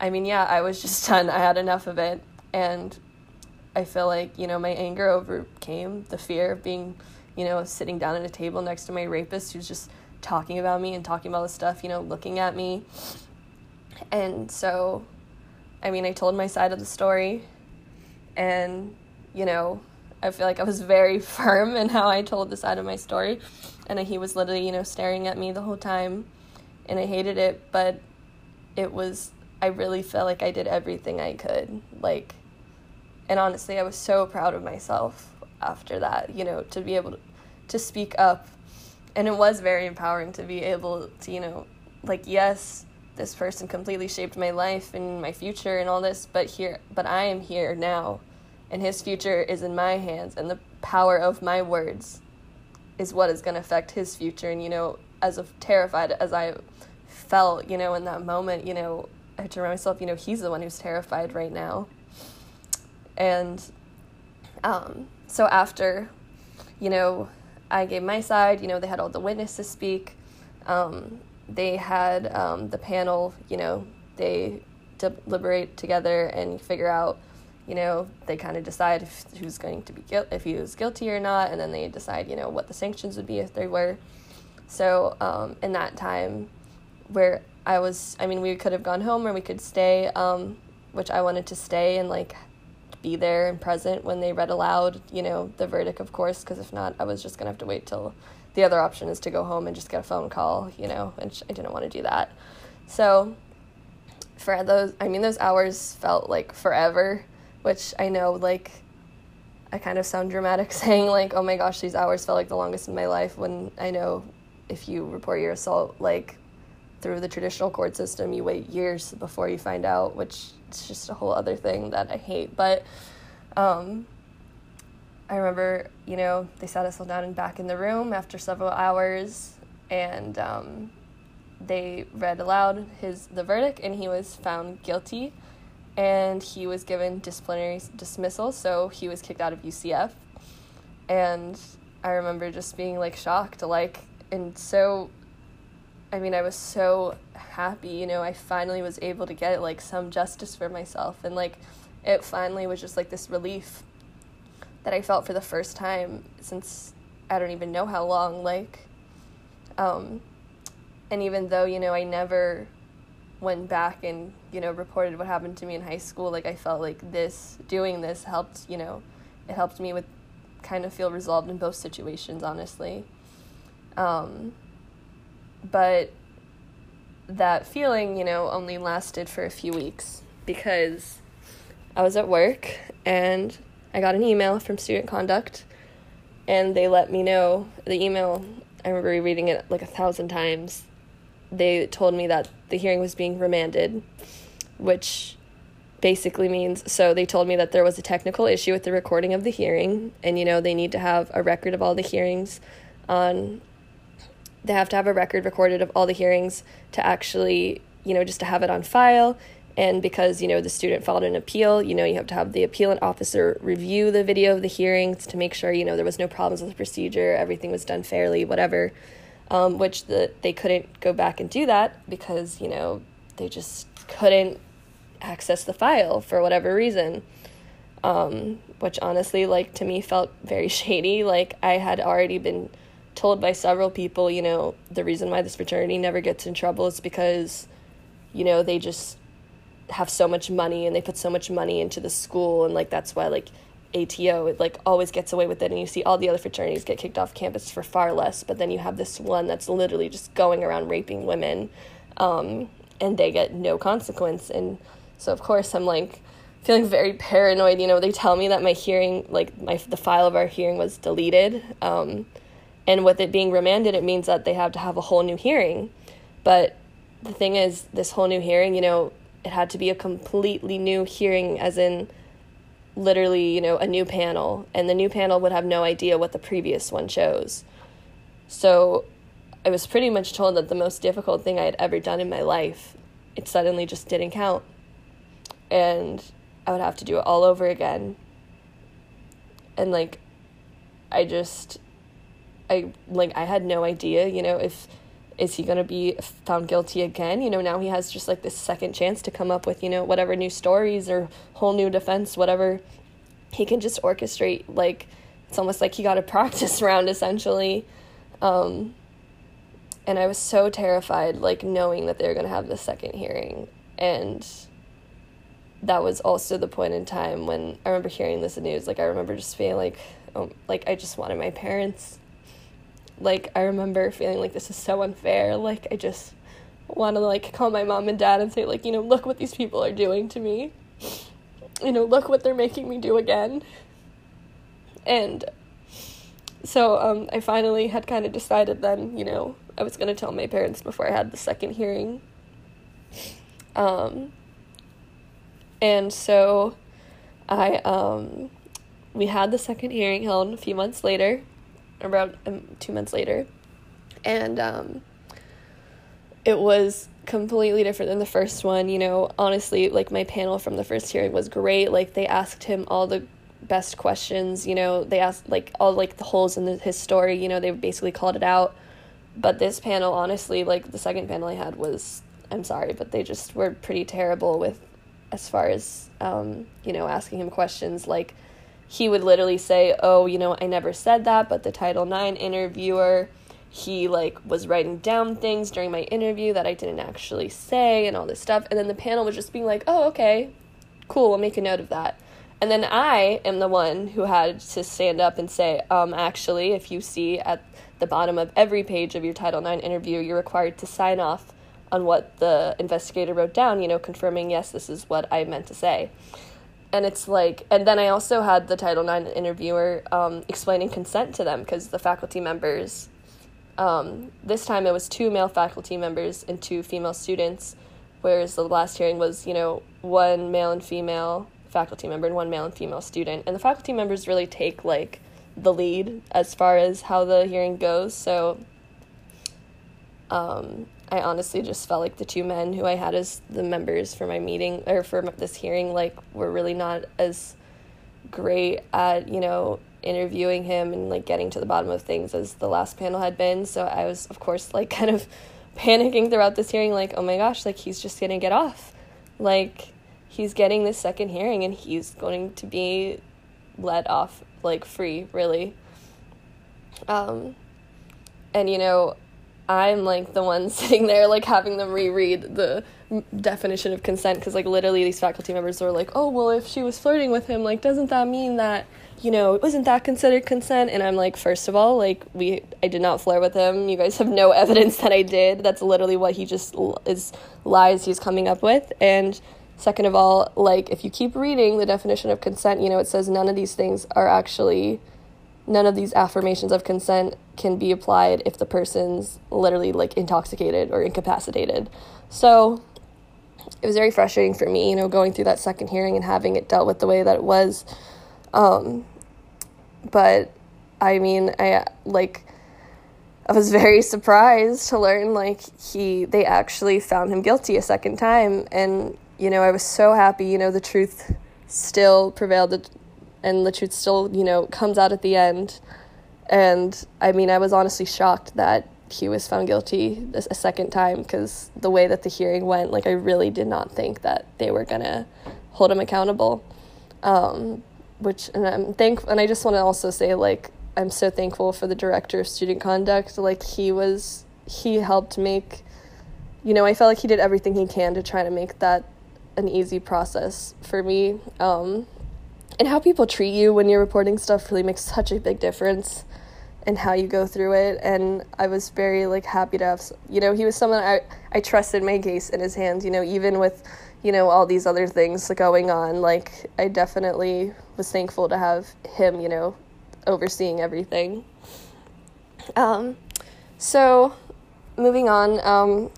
I mean, yeah, I was just (laughs) done. I had enough of it. And I feel like, you know, my anger overcame the fear of being, you know, sitting down at a table next to my rapist who's just talking about me and talking about the stuff, you know, looking at me. And so, I mean, I told my side of the story, and, you know, I feel like I was (laughs) very firm in how I told the side of my story. And he was literally, you know, staring at me the whole time. And I hated it, but it was, I really felt like I did everything I could. Like, and honestly, I was so proud of myself after that, you know, to be able to, to speak up. And it was very empowering to be able to, you know, like, yes, this person completely shaped my life and my future and all this, but here, but I am here now, and his future is in my hands, and the power of my words is what is going to affect his future. And, you know, as terrified as I felt, you know, in that moment, you know, I had to remind myself, you know, he's the one who's terrified right now and um, so after, you know, I gave my side, you know, they had all the witnesses speak. Um, they had um, the panel, you know, they deliberate together and figure out, you know, they kind of decide if, who's going to be guilty, if he was guilty or not, and then they decide, you know, what the sanctions would be if they were. So um, in that time, where I was, I mean, we could have gone home or we could stay, um, which I wanted to stay and like be there and present when they read aloud, you know, the verdict, of course, because if not, I was just gonna have to wait till the other option is to go home and just get a phone call, you know, and I didn't want to do that. So for those, I mean, those hours felt like forever, which I know, like, I kind of sound dramatic (laughs) saying, like, oh my gosh, these hours felt like the longest in my life when I know if you report your assault, like, through the traditional court system, you wait years before you find out, which is just a whole other thing that I hate. But um, I remember, you know, they sat us all down and back in the room after several hours, and um, they read aloud his the verdict, and he was found guilty, and he was given disciplinary dismissal, so he was kicked out of UCF, and I remember just being like shocked, like, and so. I mean, I was so happy, you know, I finally was able to get like some justice for myself and like it finally was just like this relief that I felt for the first time since I don't even know how long. Like, um, and even though, you know, I never went back and, you know, reported what happened to me in high school, like, I felt like this, doing this helped, you know, it helped me with kind of feel resolved in both situations, honestly. Um, but that feeling, you know, only lasted for a few weeks because I was at work and I got an email from Student Conduct, and they let me know the email. I remember reading it like a thousand times. They told me that the hearing was being remanded, which basically means so they told me that there was a technical issue with the recording of the hearing, and you know, they need to have a record of all the hearings on. They have to have a record recorded of all the hearings to actually, you know, just to have it on file. And because you know the student filed an appeal you know you have to have the appealant officer review the video of the hearings to make sure you know there was no problems with the procedure everything was done fairly whatever. Um, which the they couldn't go back and do that because you know they just couldn't access the file for whatever reason. Um, which honestly like to me felt very (laughs) shady. Like i had already been told by several people you know the reason why this fraternity never gets in trouble is because you know they just have so much money and they put so much money into the school and like that's why like ATO it like always gets away with it. And you see all the other fraternities get kicked off campus for far less but then you have this one that's literally just going around raping women um, and they get no consequence. And so of course I'm like feeling very paranoid. You know they tell me that my hearing like my the file of our hearing was deleted um, and with it being remanded it means that they have to have a whole new hearing but the thing is this whole new hearing you know it had to be a completely new hearing, as in literally, you know, a new panel, and the new panel would have no idea what the previous one chose. So I was pretty much told that the most difficult thing I had ever done in my life, it suddenly just didn't count. And I would have to do it all over again. And like, I just, I, like, I had no idea, you know, if is he going to be found guilty again? You know, now he has just like this second chance to come up with, you know, whatever new stories or whole new defense, whatever he can just orchestrate. Like, it's almost like he got a (laughs) practice round essentially. Um, and I was so terrified, like, knowing that they were going to have the second hearing. And that was also the point in time when I remember hearing this news. Like, I remember just feeling like, oh, like, I just wanted my parents like I remember feeling like this is so unfair. Like I just want to like call my mom and dad and say like, you know, look what these people are doing to me. You know, look what they're making me do again. And so um, I finally had kind of decided then, you know, I was going to tell my parents before I had the second hearing. Um, and so I um, we had the second hearing held a few months later around um, two months later, and um, it was completely different than the first one. You know, honestly, like my panel from the first hearing was great. Like they asked him all the best questions. You know, they asked like all like the holes in the, his story. You know, they basically called it out. But this panel, honestly, like the second panel I had was, I'm sorry, but they just were pretty terrible with, as far as um, you know, asking him questions like. He would literally say, "Oh, you know, I never said that, but the Title IX interviewer he like was writing down things during my interview that I didn't actually say and all this stuff. And then the panel was just being like oh okay. Cool we'll make a note of that. And then I am the one who had to stand up and say um actually if you see at the bottom of every page of your Title IX interview you're required to sign off on what the investigator wrote down you know confirming yes this is what I meant to say and it's like and then i also had the title ix interviewer um, explaining consent to them because the faculty members um, this time it was two male faculty members and two female students, whereas the last hearing was, you know, one male and female faculty member and one male and female student. And the faculty members really take like the lead as far as how the hearing goes. So um, I honestly just felt like the two men who I had as the members for my meeting or for this hearing like were really not as great at you know interviewing him and like getting to the bottom of things as the last panel had been. So I was, of course, like (laughs) kind of panicking throughout this hearing, like, oh my gosh, like he's just gonna get off. Like he's getting this second hearing and he's going to be let off like free, really. Um, and you know, I'm like the one (laughs) sitting there, like having them reread the definition of consent because, like, literally, these faculty members were like, "Oh, well, if she was flirting with him, like, doesn't that mean that you know, wasn't that considered consent? And I'm like, first of all, like we, I did not flirt with him. You guys have no (laughs) evidence that I did. That's literally what he just is lies he's coming up with. And second of all, like if you keep reading the definition of consent, you know, it says none of these things are actually, none of these affirmations of consent can be applied if the person's literally like intoxicated or incapacitated. So it was very frustrating for me, you know, going through that second hearing and having it dealt with the way that it was. Um, but I mean, I like I was (laughs) very surprised to learn like he they actually found him guilty a second time and you know, I was so happy, you know, the truth still prevailed and truth still, you know, comes out at the end. And I mean, I was honestly shocked that he was found guilty a second time because the way that the hearing went, like I really did not think that they were gonna hold him accountable. Um, which and I'm thankful and I just want to also say like I'm so thankful for the director of student conduct like he was he helped make you know I felt like he did everything he can to try to make that an easy process for me um, and how people treat you when you're reporting stuff really makes such a big difference in how you go through it and I was very like happy to have you know he was someone I I trusted my case in his hands you know even with you know, all these other things going on. Like, I definitely was thankful to have him, you know, overseeing everything. Um, so, moving on, um,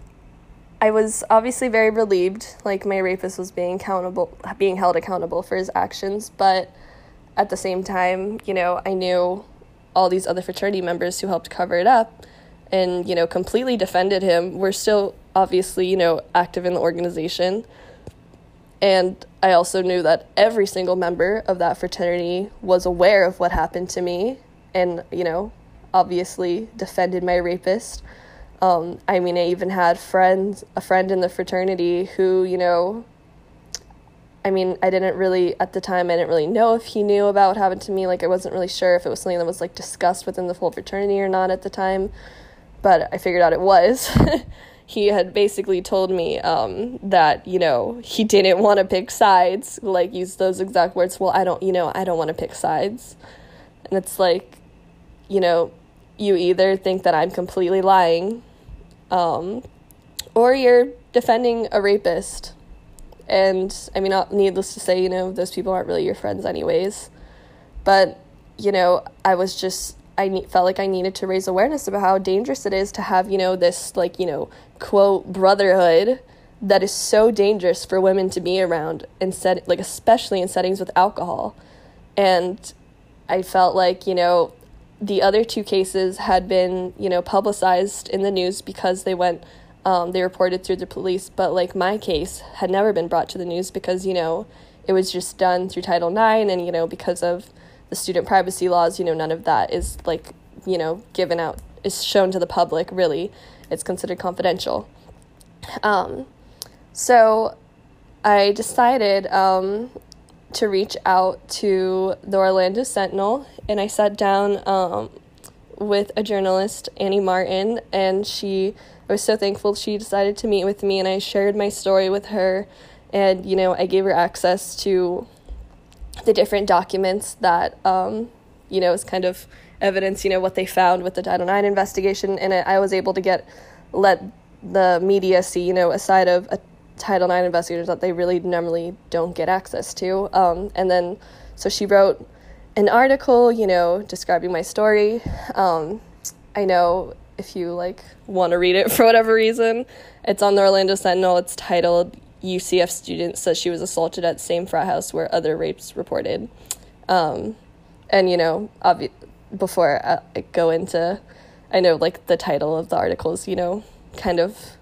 I was obviously very relieved, like my rapist was being accountable, being held accountable for his actions, but at the same time, you know, I knew all these other fraternity members who helped cover it up and, you know, completely defended him were still obviously, you know, active in the organization. And I also knew that every single member of that fraternity was aware of what happened to me and, you know, obviously defended my rapist. Um, I mean, I even had friends, a friend in the fraternity who, you know, I mean, I didn't really, at the time, I didn't really know if he knew about what happened to me. Like, I wasn't really sure if it was something that was, like, discussed within the full fraternity or not at the time. But I figured out it was. (laughs) he had basically told me um, that you know he didn't want to pick sides like use those exact words well i don't you know i don't want to pick sides and it's like you know you either think that i'm completely lying um, or you're defending a rapist and i mean needless to say you know those people aren't really your friends anyways but you know i was just I ne- felt like I needed to raise awareness about how dangerous it is to have, you know, this like, you know, quote brotherhood that is so dangerous for women to be around and set like especially in settings with alcohol. And I felt like, you know, the other two cases had been, you know, publicized in the news because they went um, they reported through the police, but like my case had never been brought to the news because, you know, it was just done through Title IX, and you know, because of the student privacy laws, you know, none of that is like, you know, given out, is shown to the public, really. It's considered confidential. Um, so I decided um, to reach out to the Orlando Sentinel, and I sat down um, with a journalist, Annie Martin, and she. I was so thankful she decided to meet with me, and I shared my story with her, and you know I gave her access to the different documents that um, you know is kind of evidence, you know what they found with the Title IX investigation, and I was able to get let the media see, you know, a side of a Title IX investigators that they really normally don't get access to. Um, and then, so she wrote an article, you know, describing my story. Um, I know if you like want to read it (laughs) for whatever reason, it's on the Orlando Sentinel. It's titled "UCF student says she was assaulted at same frat house where other rapes reported." Um, and you know, obvi- before I go into, I know like the title of the articles, you know, kind of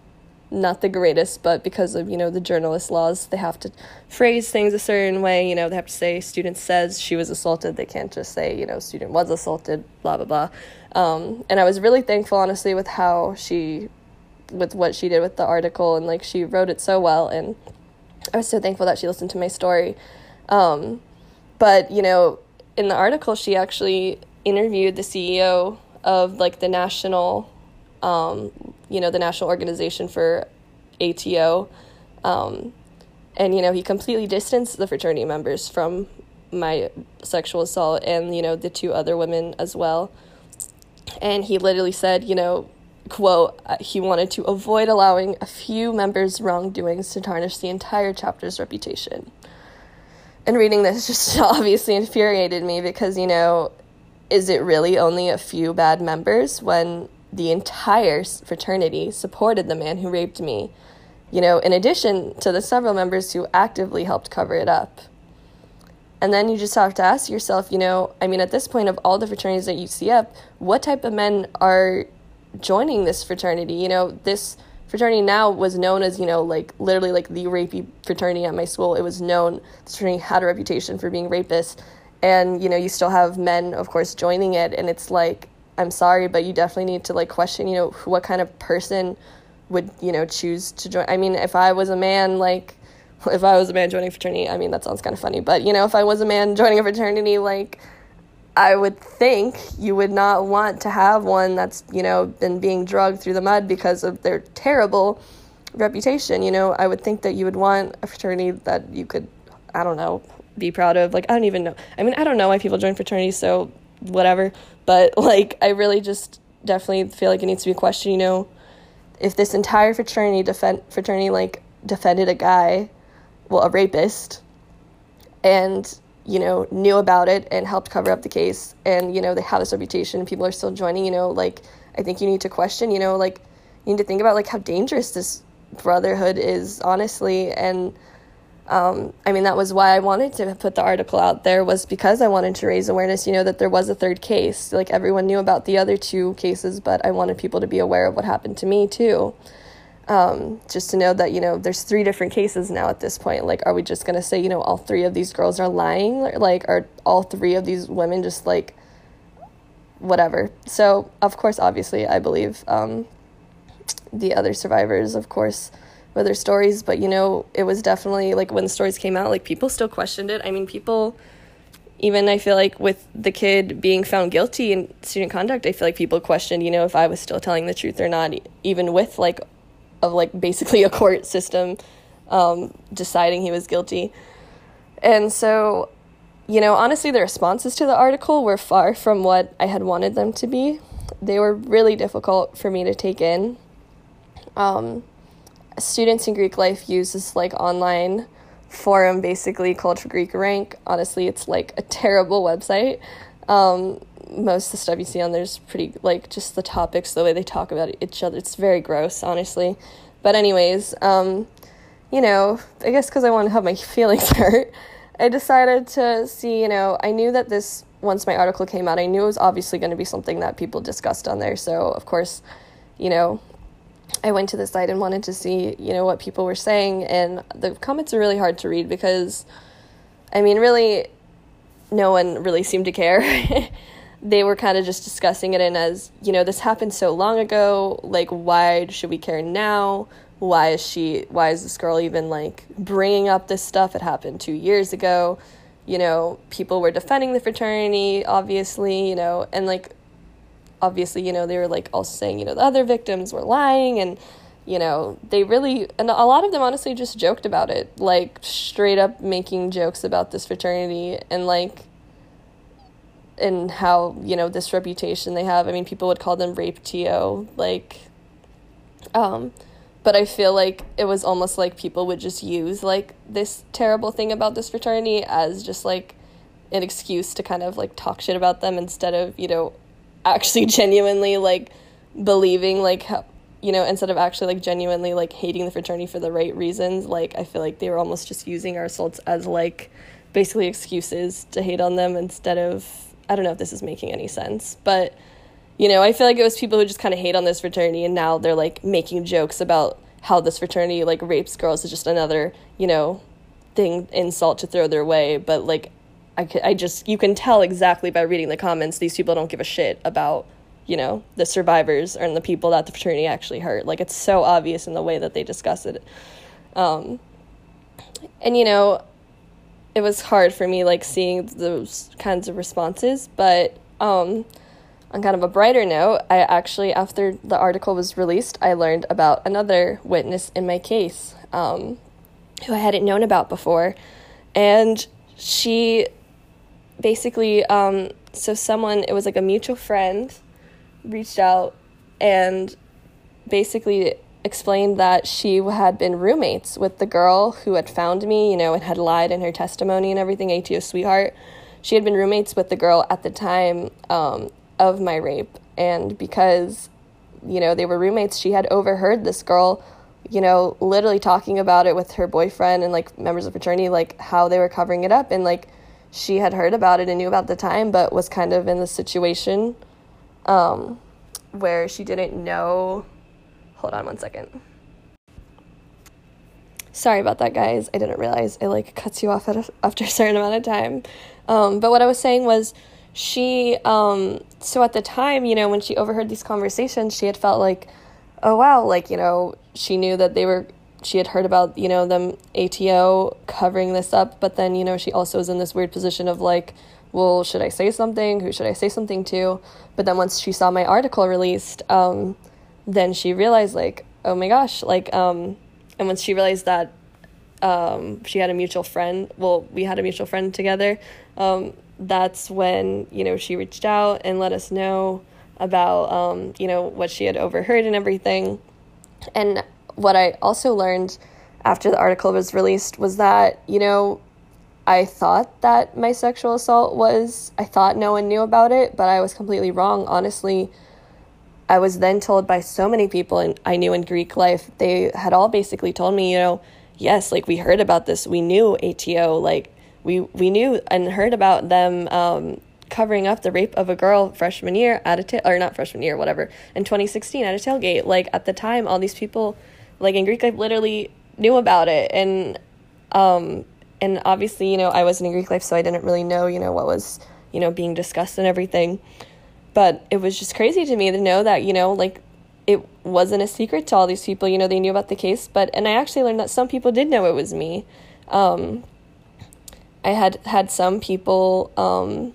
not the greatest, but because of, you know, the journalist laws, they have to phrase things a certain way. You know, they have to say student says she was assaulted. They can't just say, you know, student was assaulted, blah, blah, blah. Um, and I was really thankful, honestly, with how she, with what she did with the article. And, like, she wrote it so well. And I was so thankful that she listened to my story. Um, but, you know, in the article, she actually interviewed the CEO of, like, the national um, you know, the national organization for ATO. Um, and, you know, he completely distanced the fraternity members from my sexual assault and, you know, the two other women as well. And he literally said, you know, quote, uh, he wanted to avoid allowing a few members' wrongdoings to tarnish the entire chapter's reputation. And reading this (laughs) just obviously infuriated me because, you know, is it really only a few bad members when the entire fraternity supported the man who raped me, you know, in addition to the several members who actively helped cover it up. And then you just have to ask yourself, you know, I mean, at this point of all the fraternities at UCF, what type of men are joining this fraternity? You know, this fraternity now was known as, you know, like literally like the rapey fraternity at my school. It was known, this fraternity had a reputation for being rapist. And, you know, you still have men, of course, joining it. And it's like, I'm sorry, but you definitely need to like question, you know, what kind of person would, you know, choose to join. I mean, if I was a man, like, (laughs) if I was a man joining a fraternity, I mean, that sounds kind of funny, but, you know, if I was a man (laughs) joining a fraternity, like, I would think you would not want to have one that's, you know, been being drugged through the mud because of their terrible reputation. You know, I would think that you would want a fraternity that you could, I don't know, be proud of. Like, I don't even know. I mean, I don't know why people join fraternities, so whatever. But like, I really just definitely feel like it needs to be questioned. You know, if this entire fraternity defend fraternity like defended a guy, well, a rapist, and you know knew about it and helped cover up the case, and you know they have this reputation, people are still joining. You know, like I think you need to question. You know, like you need to think about like how dangerous this brotherhood is, honestly, and um, I mean, that was why I wanted to put the article out there was because I wanted to raise awareness, you know, that there was a third case. Like everyone knew about the other two cases, but I wanted people to be aware of what happened to me too. Um, just to know that, you know, there's three different cases now at this point. Like, are we just going to say, you know, all three of these girls are lying? Like, are all three of these women just like whatever? So, of course, obviously, I believe um, the other survivors, of course with stories, but you know, it was definitely like when the stories came out, like people still questioned it. I mean, people even I feel like with the kid being found guilty in student conduct, I feel like people questioned, you know, if I was still telling the truth or not, even with like of like basically a court system um, deciding he was guilty. And so, you know, honestly, the responses to the article were far from what I had wanted them to be. They were really difficult for me to take in. Um, students in Greek life use this like online forum basically called for Greek Rank. Honestly, it's like a terrible website. Um, most of the stuff you see on there is pretty like just the topics, the way they talk about each other. It's very gross, honestly. But anyways, um, you know, I guess because I wanted to have my (laughs) feelings hurt, I decided to see. You know, I knew that this once my article came out, I knew it was obviously going to be something that people discussed on there. So of course, you know, I went to the site and wanted to see, you know, what people were saying, and the comments are really hard to read because I mean, really, no one really seemed to care. (laughs) they were kind of just discussing it in as, you know, this happened so long ago. Like, why should we care now? Why is she, why is this girl even like bringing up this stuff? It happened two years ago. You know, people were defending the fraternity, obviously, you know, and like, obviously, you know, they were like also saying, you know, the other victims were lying and, you know, they really, and a lot of them honestly just joked about it, like straight up making jokes about this fraternity and like, and how, you know, this reputation they have. I mean, people would call them rape TO, like, um, but I feel like it was almost like people would just use like this terrible thing about this fraternity as just like an excuse to kind of like talk shit about them instead of, you know, actually (laughs) genuinely like believing like you know, instead of actually like genuinely like hating the fraternity for the right reasons, like I feel like they were almost just using our assaults as like basically excuses to hate on them instead of I don't know if this is making any sense, but you know, I feel like it was people who just kind of hate on this fraternity and now they're like making jokes about how this fraternity like rapes girls is just another, you know, thing insult to throw their way, but like I, I just you can tell exactly by reading the comments these people don't give a shit about you know, the survivors and the people that the fraternity actually hurt. Like it's so obvious in the way that they discuss it. Um, and you know, it was hard for me like seeing those kinds of responses, but um, on kind of a brighter note, I actually after the article was released, I learned about another witness in my case um, who I hadn't known about before, and she basically um, so someone it was like a mutual friend reached out and basically explained that she had been roommates with the girl who had found me, you know, and had lied in her testimony and everything, ATO sweetheart. She had been roommates with the girl at the time um, of my rape. And because, you know, they were roommates, she had overheard this girl, you know, literally talking about it with her boyfriend and like members of fraternity, like how they were covering it up. And like she had heard about it and knew about the time, but was kind of in the situation um, where she didn't know. Hold on one second. Sorry about that, guys. I didn't realize it like cuts you off a, after a certain amount of time. Um, but what I was saying was, she um, so at the time, you know, when she overheard these conversations, she had felt like, oh wow, like you know, she knew that they were. She had heard about you know them ATO covering this up, but then you know she also was in this weird position of like, well, should I say something? Who should I say something to? But then once she saw my article released, um, then she realized, like, oh my gosh, like, um, and once she realized that um, she had a mutual friend, well, we had a mutual friend together, um, that's when, you know, she reached out and let us know about, um, you know, what she had overheard and everything. And what I also learned after the article was released was that, you know, I thought that my sexual assault was, I thought no one knew about it, but I was completely wrong. Honestly, I was then told by so many people and I knew in Greek life, they had all basically told me, you know, yes, like we heard about this, we knew ATO, like we we knew and heard about them um, covering up the rape of a girl freshman year at a ta- or not freshman year, whatever, in 2016 at a tailgate. Like at the time, all these people, like in Greek life, literally knew about it, and um, and obviously, you know, I wasn't in Greek life, so I didn't really know, you know, what was, you know, being discussed and everything. But it was just crazy to me to know that, you know, like it wasn't a secret to all these people. You know, they knew about the case, but and I actually learned that some people did know it was me. Um, I had had some people. Um,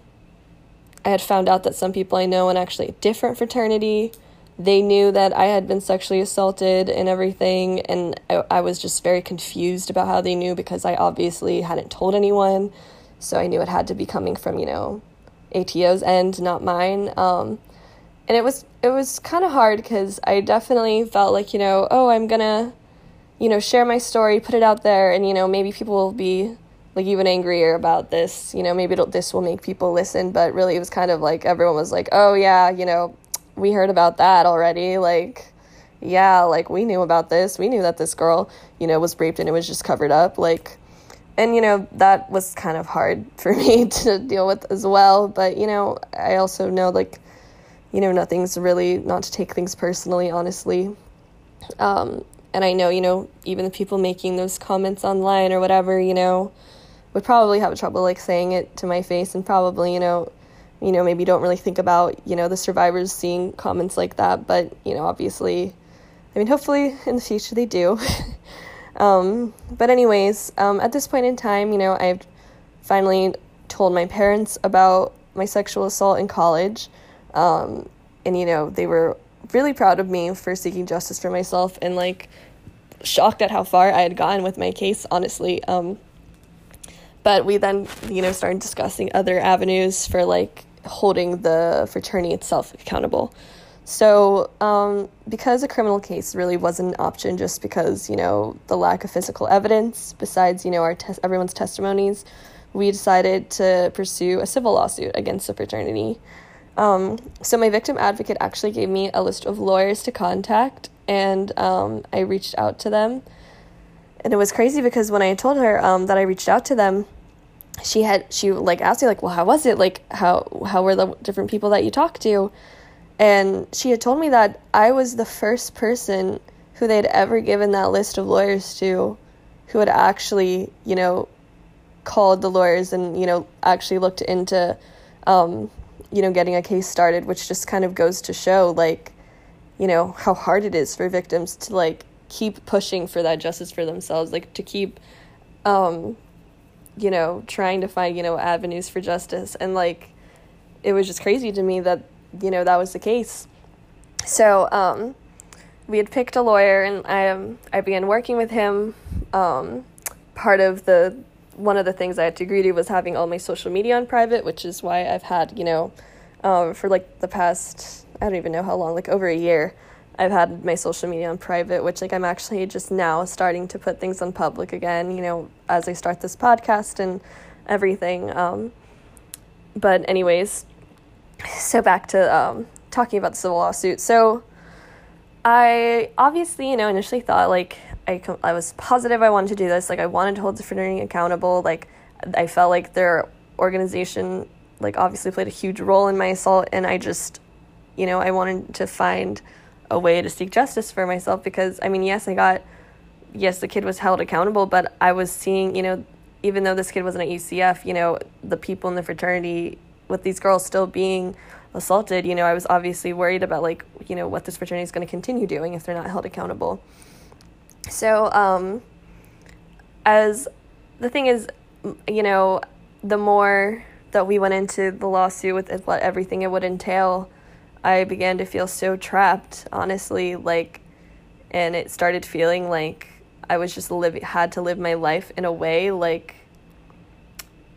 I had found out that some people I know in actually a different fraternity they knew that I had been sexually assaulted and everything, and I, I, was just very confused about how they knew because I obviously hadn't told anyone. So I knew it had to be coming from, you know, ATO's end, not mine. Um, and it was it was kind of hard because I definitely felt like, you know, oh, I'm gonna, you know, share my story, put it out there, and you know, maybe people will be like even angrier about this. You know, maybe this will make people listen. But really, it was kind of like everyone was like, oh yeah, you know, we heard about that already. Like, yeah, like we knew about this. We knew that this girl, you know, was raped and it was just covered up. Like, and you know, that was kind of hard (laughs) for me (laughs) to deal with as well. But, you know, I also know, like, you know, nothing's really not to take things personally, honestly. Um, and I know, you know, even the people making those comments online or whatever, you know, would probably have trouble like saying it to my face and probably, you know, you know, maybe don't really think about, you know, the survivors seeing comments like that, but, you know, obviously I mean, hopefully in the future they do. (laughs) um, but anyways, um, at this point in time, you know, I've finally told my parents about my sexual assault in college. Um, and, you know, they were really proud of me for seeking justice for myself and, like, shocked at how far I had gotten with my case, honestly. Um, but we then, you know, started discussing other avenues for, like, holding the fraternity itself accountable. So, um, because a criminal case really wasn't an option just because, you know, the lack of physical evidence, besides, you know, our everyone's testimonies, we decided to pursue a civil lawsuit against the fraternity. Um, so, my victim advocate actually gave me a list of lawyers to contact, and um, I reached out to them. And it was crazy because when I told her um, that I reached out to them, she had she like asked me like, "Well, how was it? Like, how how were the different people that you talked to?" And she had told me that I was the first person who they'd ever given that list of lawyers to who had actually, you know, called the lawyers and, you know, actually looked into, um, you know, getting a case started, which just kind of goes to show, like, you know, how hard it is for victims to, like, keep pushing for that justice for themselves, like, to keep, um, you know, trying to find, you know, avenues for justice. And, like, it was just crazy to me that you know that was the case. So um, we had picked a lawyer, and I um, I began working with him. Um, part of the one of the things I had to agree to was having all my social media on private, which is why I've had you know um, for like the past I don't even know how long, like over a year. I've had my social media on private, which like I'm actually just now starting to put things on public again, you know, as I start this podcast and everything. Um, but anyways, so back to um, talking about the civil lawsuit. So I obviously, you know, initially thought like I I was positive I wanted to do this. Like I wanted to hold the fraternity accountable. Like I felt like their organization like obviously played a huge role in my assault, and I just, you know, I wanted to find a way to seek justice for myself because I mean, yes, I got yes, the kid was held accountable, but I was seeing, you know, even though this kid wasn't at UCF, you know, the people in the fraternity with these girls still being assaulted, you know, I was obviously worried about like, you know, what this fraternity is going to continue doing if they're not held accountable. So, um, as the thing is, you know, the more that we went into the lawsuit with what everything it would entail, I began to feel so trapped, honestly, like, and it started feeling like I was just living, had to live my life in a way like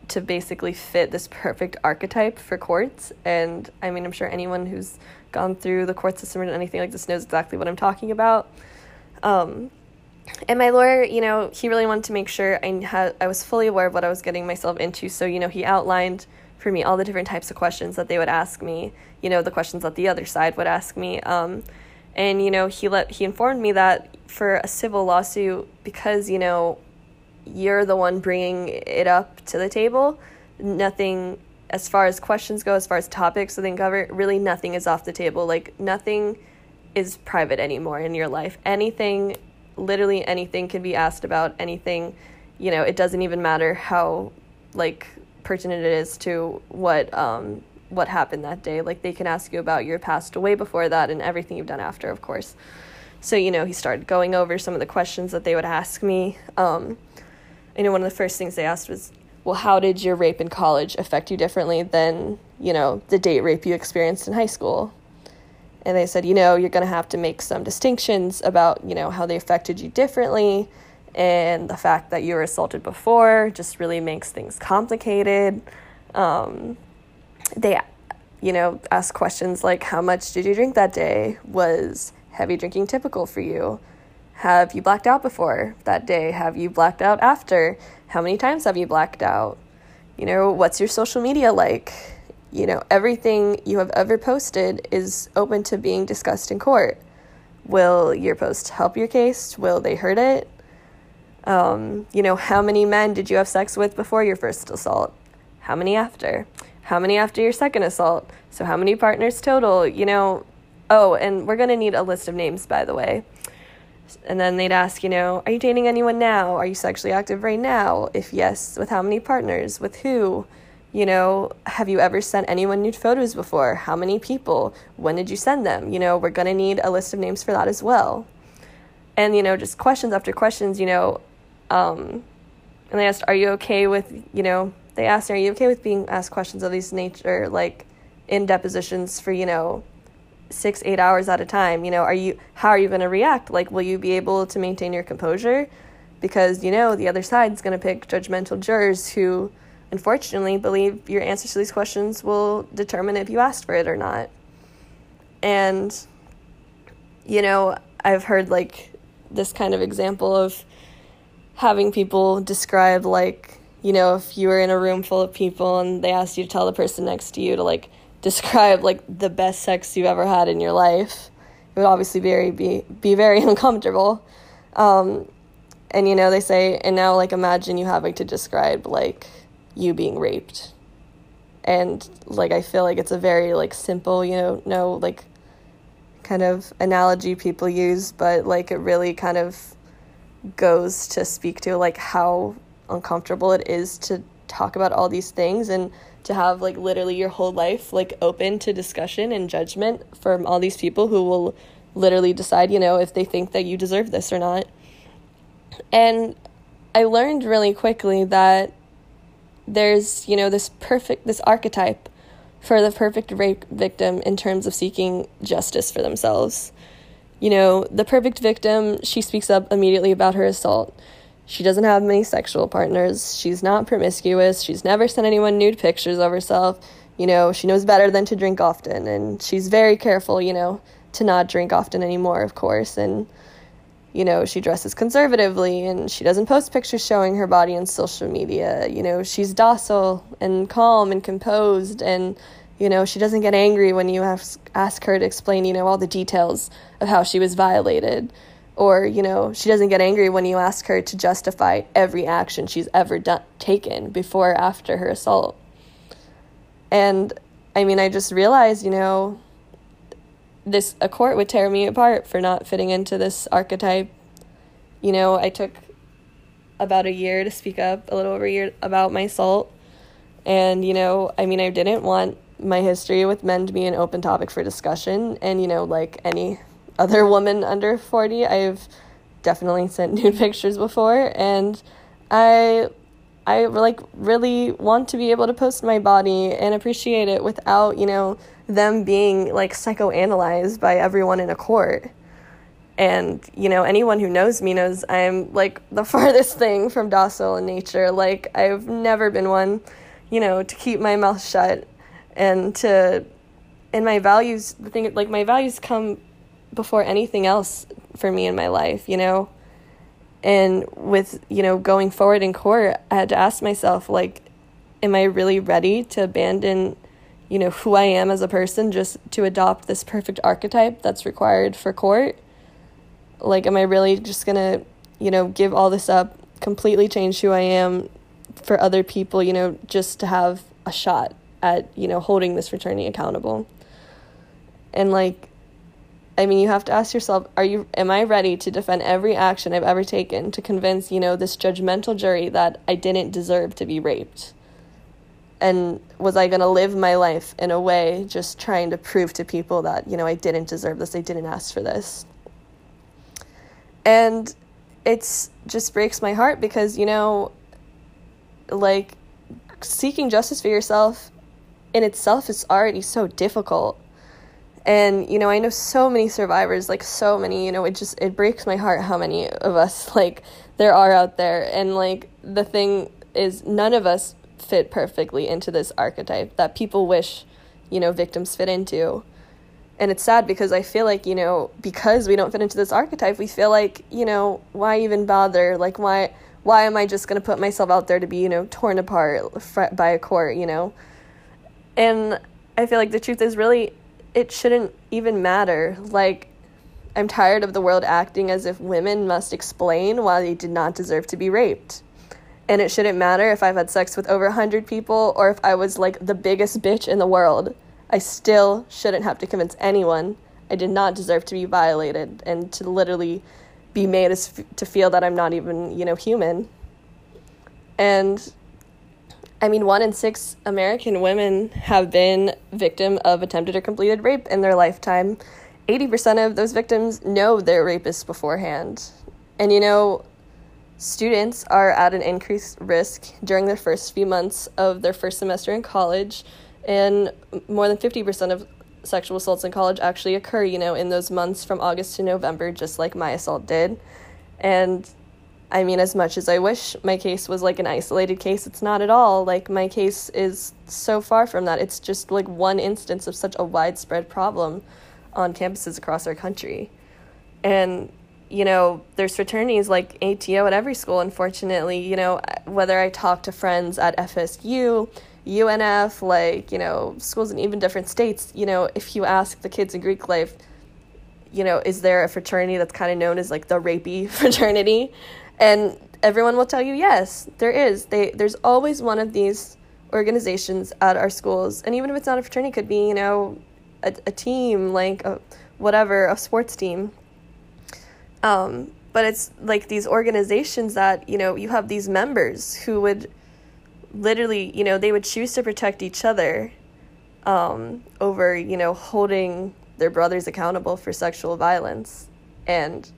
to basically fit this perfect archetype for courts. And I mean, I'm sure anyone who's gone through the court system or anything like this knows exactly what I'm talking about. Um, and my lawyer, you know, he really wanted to make sure I had I was fully aware of what I was getting myself into. So, you know, he outlined for me all the different types of questions that they would ask me. You know, the questions that the other side would ask me. Um, and you know, he let he informed me that for a civil lawsuit, because you know you're the one bringing it up to the table. Nothing, as far as questions go, as far as topics they cover, really nothing is off the table. Like, nothing is private anymore in your life. Anything, literally anything can be asked about, anything, you know, it doesn't even matter how, like, pertinent it is to what, um, what happened that day. Like, they can ask you about your past way before that and everything you've done after, of course. So, you know, he started going over some of the questions that they would ask me. Um, I know one of the first things they asked was, well, how did your rape in college affect you differently than, you know, the date rape you experienced in high school? And they said, you know, you're going to have to make some distinctions about, you know, how they affected you differently. And the fact that you were assaulted before just really makes things complicated. Um, they, you know, ask questions like, how much did you drink that day? Was heavy drinking typical for you? Have you blacked out before that day? Have you blacked out after? How many times have you blacked out? You know, what's your social media like? You know, everything you have ever posted is open to being discussed in court. Will your post help your case? Will they hurt it? Um, you know, how many men did you have sex with before your first assault? How many after? How many after your second assault? So, how many partners total? You know, oh, and we're going to need a list of names, by the way And then they'd ask, you know, are you dating anyone now? Are you sexually active right now? If yes, with how many partners? With who? You know, have you ever sent anyone nude photos before? How many people? When did you send them? You know, we're going to need a list of names for that as well. And, you know, just questions after questions, you know, um, and they asked, are you okay with, you know, they asked, are you okay with being asked questions of these nature, like in depositions for, you know, six, eight hours at a time? You know, are you, how are you going to react? Like, will you be able to maintain your composure? Because, you know, the other side is going to pick judgmental jurors who, unfortunately, believe your answers to these questions will determine if you asked for it or not. And, you know, I've heard like this kind of example of having people describe, like, you know, if you were in a room full of people and they asked you to tell the person next to you to, like, describe, like, the best sex you've ever had in your life, it would obviously very, be, be very (laughs) uncomfortable. Um, and, you know, they say, and now, like, imagine you having to describe, like, you being raped. And like I feel like it's a very like simple, you know, no like kind of analogy people use, but like it really kind of goes to speak to like how uncomfortable it is to talk about all these things and to have like literally your whole life like open to discussion and judgment from all these people who will literally decide, you know, if they think that you deserve this or not. And I learned really quickly that there's, you know, this perfect, this archetype for the perfect rape victim in terms of seeking justice for themselves. You know, the perfect victim, she speaks up immediately about her assault. She doesn't have many sexual partners. She's not promiscuous. She's never sent anyone nude pictures of herself. You know, she knows better than to drink often. And she's very careful, you know, to not drink often anymore, of course. And you know, she dresses conservatively and she doesn't post pictures showing her body on social media. You know, she's docile and calm and composed and you know, she doesn't get angry when you ask ask her to explain, you know, all the details of how she was violated. Or, you know, she doesn't get angry when you ask her to justify every action she's ever done taken before or after her assault. And I mean, I just realized, you know, this a court would tear me apart for not fitting into this archetype. You know, I took about a year to speak up, a little over a year about my assault. And, you know, I mean, I didn't want my history with men to be an open topic for discussion. And, you know, like any other woman under 40, I've definitely sent nude (laughs) pictures before. And I I like really want to be able to post my body and appreciate it without, you know, them being like psychoanalyzed by everyone in a court. And, you know, anyone who knows me knows I'm like the (laughs) farthest thing from docile in nature. Like, I've never been one, you know, to keep my mouth shut and to, and my values, the thing, like, my values come before anything else for me in my life, you know? And with, you know, going forward in court, I had to ask myself, like, am I really ready to abandon, you know, who I am as a person just to adopt this perfect archetype that's required for court? Like, am I really just gonna, you know, give all this up, completely change who I am for other people, you know, just to have a shot at, you know, holding this fraternity accountable? And like, I mean, you have to ask yourself, are you am I ready to defend every action I've ever taken to convince, you know, this judgmental jury that I didn't deserve to be raped? And was I going to live my life in a way just trying to prove to people that, you know, I didn't deserve this, I didn't ask for this? And it's just breaks my heart because, you know, like seeking justice for yourself in itself is already so difficult and you know i know so many survivors like so many you know it just it breaks my heart how many of us (laughs) like there are out there. And like the thing is none of us fit perfectly into this archetype that people wish you know victims fit into. And it's sad because i feel like you know because we don't fit into this archetype we feel like you know why even bother? Like why why am i just going to put myself out there to be you know torn apart by a court you know? And i feel like the truth is really it shouldn't even matter. Like, I'm tired of the world acting as if women must explain why they did not deserve to be raped. And it shouldn't matter if I've had sex with over 100 people or if I was like the biggest bitch in the world. I still shouldn't have to convince anyone I did not deserve to be violated and to literally be made as to feel that I'm not even, you know, human. And I mean, one in six American women have been victim of attempted or completed rape in their lifetime. 80% of those victims know their rapists beforehand. And you know, students are at an increased risk during their first few months of their first semester in college, and more than 50% of sexual assaults in college actually occur, you know, in those months from August to November, just like my assault did. And I mean, as much as I wish my case was like an isolated case, it's not at all. Like, my case is so far from that. It's just like one instance of such a widespread problem on campuses across our country. And, you know, there's fraternities like ATO at every school, unfortunately. You know, whether I talk to friends at FSU, UNF, like, you know, schools in even different states, you know, if you ask the kids in Greek life, you know, is there a fraternity that's kind of known as like the rapey (laughs) fraternity? And everyone will tell you, yes, there is. They there's always one of these organizations at our schools, and even if it's not a fraternity, it could be you know a, a team like a, whatever a sports team. Um, but it's like these organizations that you know you have these members who would literally, you know, they would choose to protect each other um, over, you know, holding their brothers accountable for sexual violence. And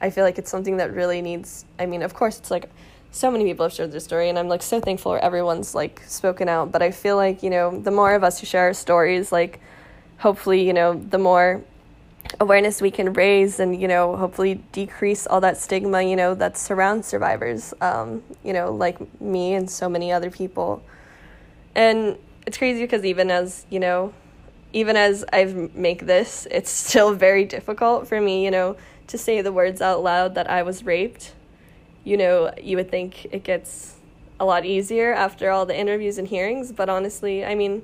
I feel like it's something that really needs, I mean, of course, it's like so many people have shared their story, and I'm like so thankful everyone's like spoken out. But I feel like, you know, the more of us who share our stories, like, hopefully, you know, the more awareness we can raise and you know hopefully decrease all that stigma you know that surrounds survivors um, you know like me and so many other people and it's crazy because even as you know even as i make this it's (laughs) still very difficult for me you know to say the words out loud that i was raped you know you would think it gets a lot easier after all the interviews and hearings but honestly i mean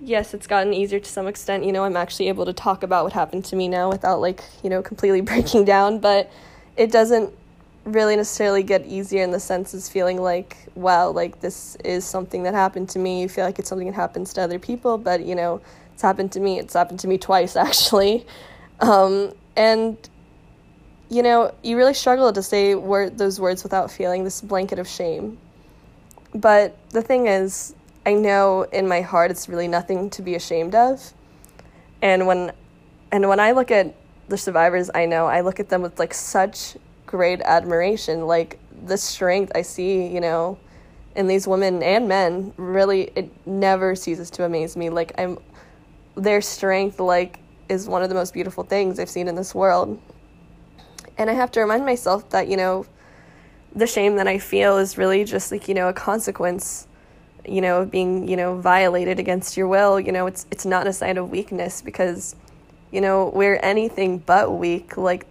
yes, it's gotten easier to some extent. You know, I'm actually able to talk about what happened to me now without like, you know, completely (laughs) breaking down, but it doesn't really necessarily get easier in the sense of feeling like, wow, like this is something that happened to me. You feel like it's something that happens to other people, but you know, it's happened to me. It's happened to me twice (laughs) actually. Um, and you know, you really struggle to say word, those words without feeling this blanket of shame. But the thing is, I know in my heart it's really nothing to be ashamed of. And when and when I look at the survivors I know, I look at them with like such great admiration, like the strength I see, you know, in these women and men, really it never ceases to amaze me. Like I'm their strength like is one of the most beautiful things I've seen in this world. And I have to remind myself that, you know, the shame that I feel is really just like, you know, a consequence you know, of being, you know, violated against your will, you know, it's it's not a sign of weakness because, you know, we're anything but weak. Like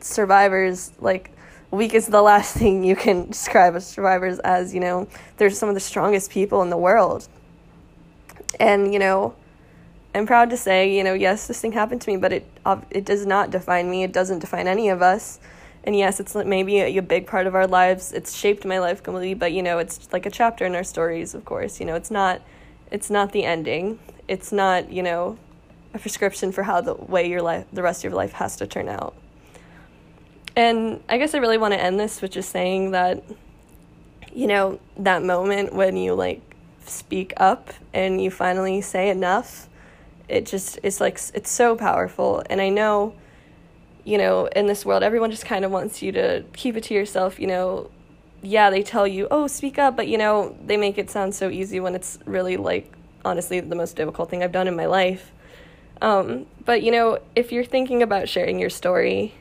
survivors, like weak is the (laughs) last thing you can describe as survivors as, you know, they're some of the strongest people in the world. And, you know, I'm proud to say, you know, yes, this thing happened to me, but it it does not define me. It doesn't define any of us and yes, it's maybe a, a, big part of our lives. It's shaped my life completely, but you know, it's like a chapter in our stories, of course. You know, it's not it's not the ending. It's not, you know, a prescription for how the way your life the rest of your life has to turn out. And I guess I really want to end this with just saying that you know, that moment when you like speak up and you finally say enough, it just it's like it's so powerful and I know you know, in this world, everyone just kind of wants you to keep it to yourself, you know. Yeah, they tell you, oh, speak up, but, you know, they make it sound so easy when it's really, like, honestly, the most difficult thing I've done in my life. Um, but, you know, if you're thinking about sharing your story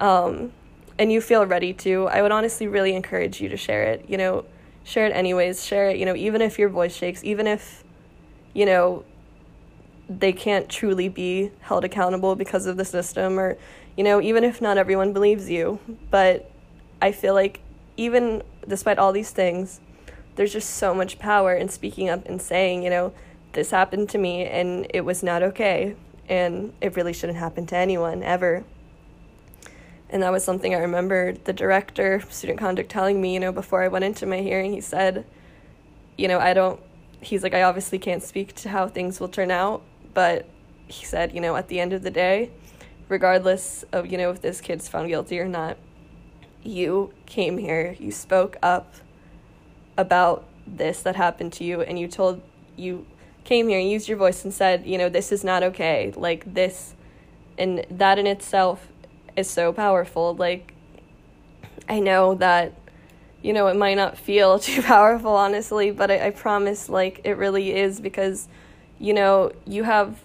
um, and you feel ready to, I would honestly really encourage you to share it. You know, share it anyways. Share it, you know, even if your voice shakes, even if, you know, they can't truly be held accountable because of the system or you know even if not everyone believes you. But i feel like even despite all these things there's just so much power in speaking up and saying you know this happened to me and it was not okay. And it really shouldn't happen to anyone ever. And that was something i remember the director student conduct telling me you know before i went into my hearing he said you know i don't he's like i obviously can't speak to how things will turn out but he said, you know, at the end of the day, regardless of, you know, if this kid's found guilty or not, you came here, you spoke up about this that happened to you, and you told, you came here and used your voice and said, you know, this is not okay. Like, this, and that in itself is so powerful. Like, I know that, you know, it might not feel (laughs) too powerful, honestly, but I, I promise, like, it really is because, you know, you have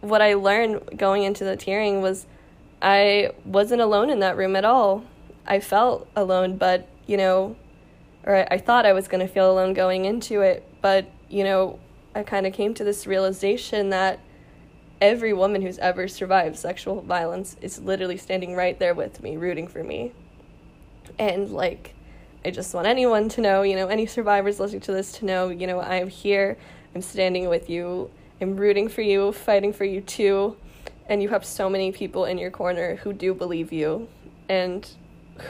what I learned going into the hearing was I wasn't alone in that room at all. I felt alone, but, you know, or I, I thought I was going to feel alone going into it, but, you know, I kind of came to this realization that every woman who's ever survived sexual violence is literally standing right there with me, rooting for me. And like, I just want anyone to know, you know, any survivors listening to this to know, you know, I'm here, I'm standing with you, I'm rooting for you, fighting for you too. And you have so many people in your corner who do believe you and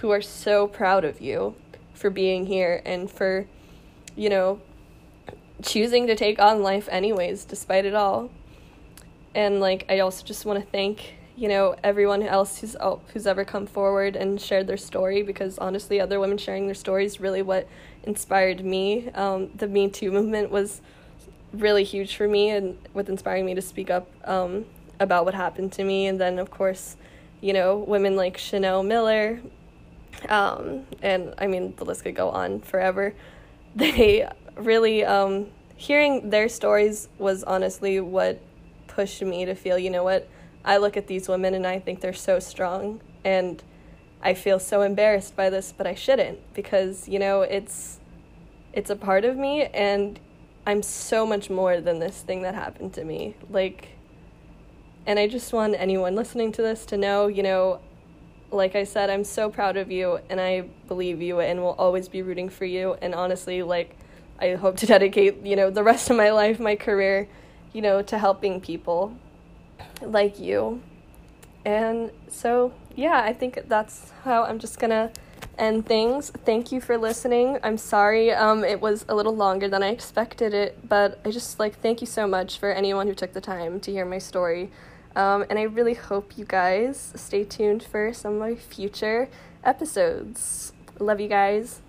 who are so proud of you for being here and for, you know, choosing to take on life anyways, despite it all. And like, I also just want to thank you know everyone else who's who's ever come forward and shared their story because honestly, other women sharing their stories really what inspired me. Um, the Me Too movement was really huge for me and with inspiring me to speak up um, about what happened to me. And then of course, you know, women like Chanel Miller, um, and I mean the list could go on forever. (laughs) They really um, hearing their stories was honestly what pushed me to feel, you know what, I look at these women and I think they're so strong and I feel so embarrassed by this, but I shouldn't because, you know, it's it's a part of me and I'm so much more than this thing that happened to me. Like and I just want anyone listening to this to know, you know, like I said, I'm so proud of you and I believe you and will always be rooting for you and honestly like I hope to (laughs) dedicate, you know, the rest of my life, my career, you know, to helping people like you. And so, yeah, I think that's how I'm just gonna end things. Thank you for listening. I'm sorry um, it was a little longer than I expected it, but I just like thank you so much for anyone who took the time to hear my story. Um, and I really hope you guys stay tuned for some of my future episodes. Love you guys.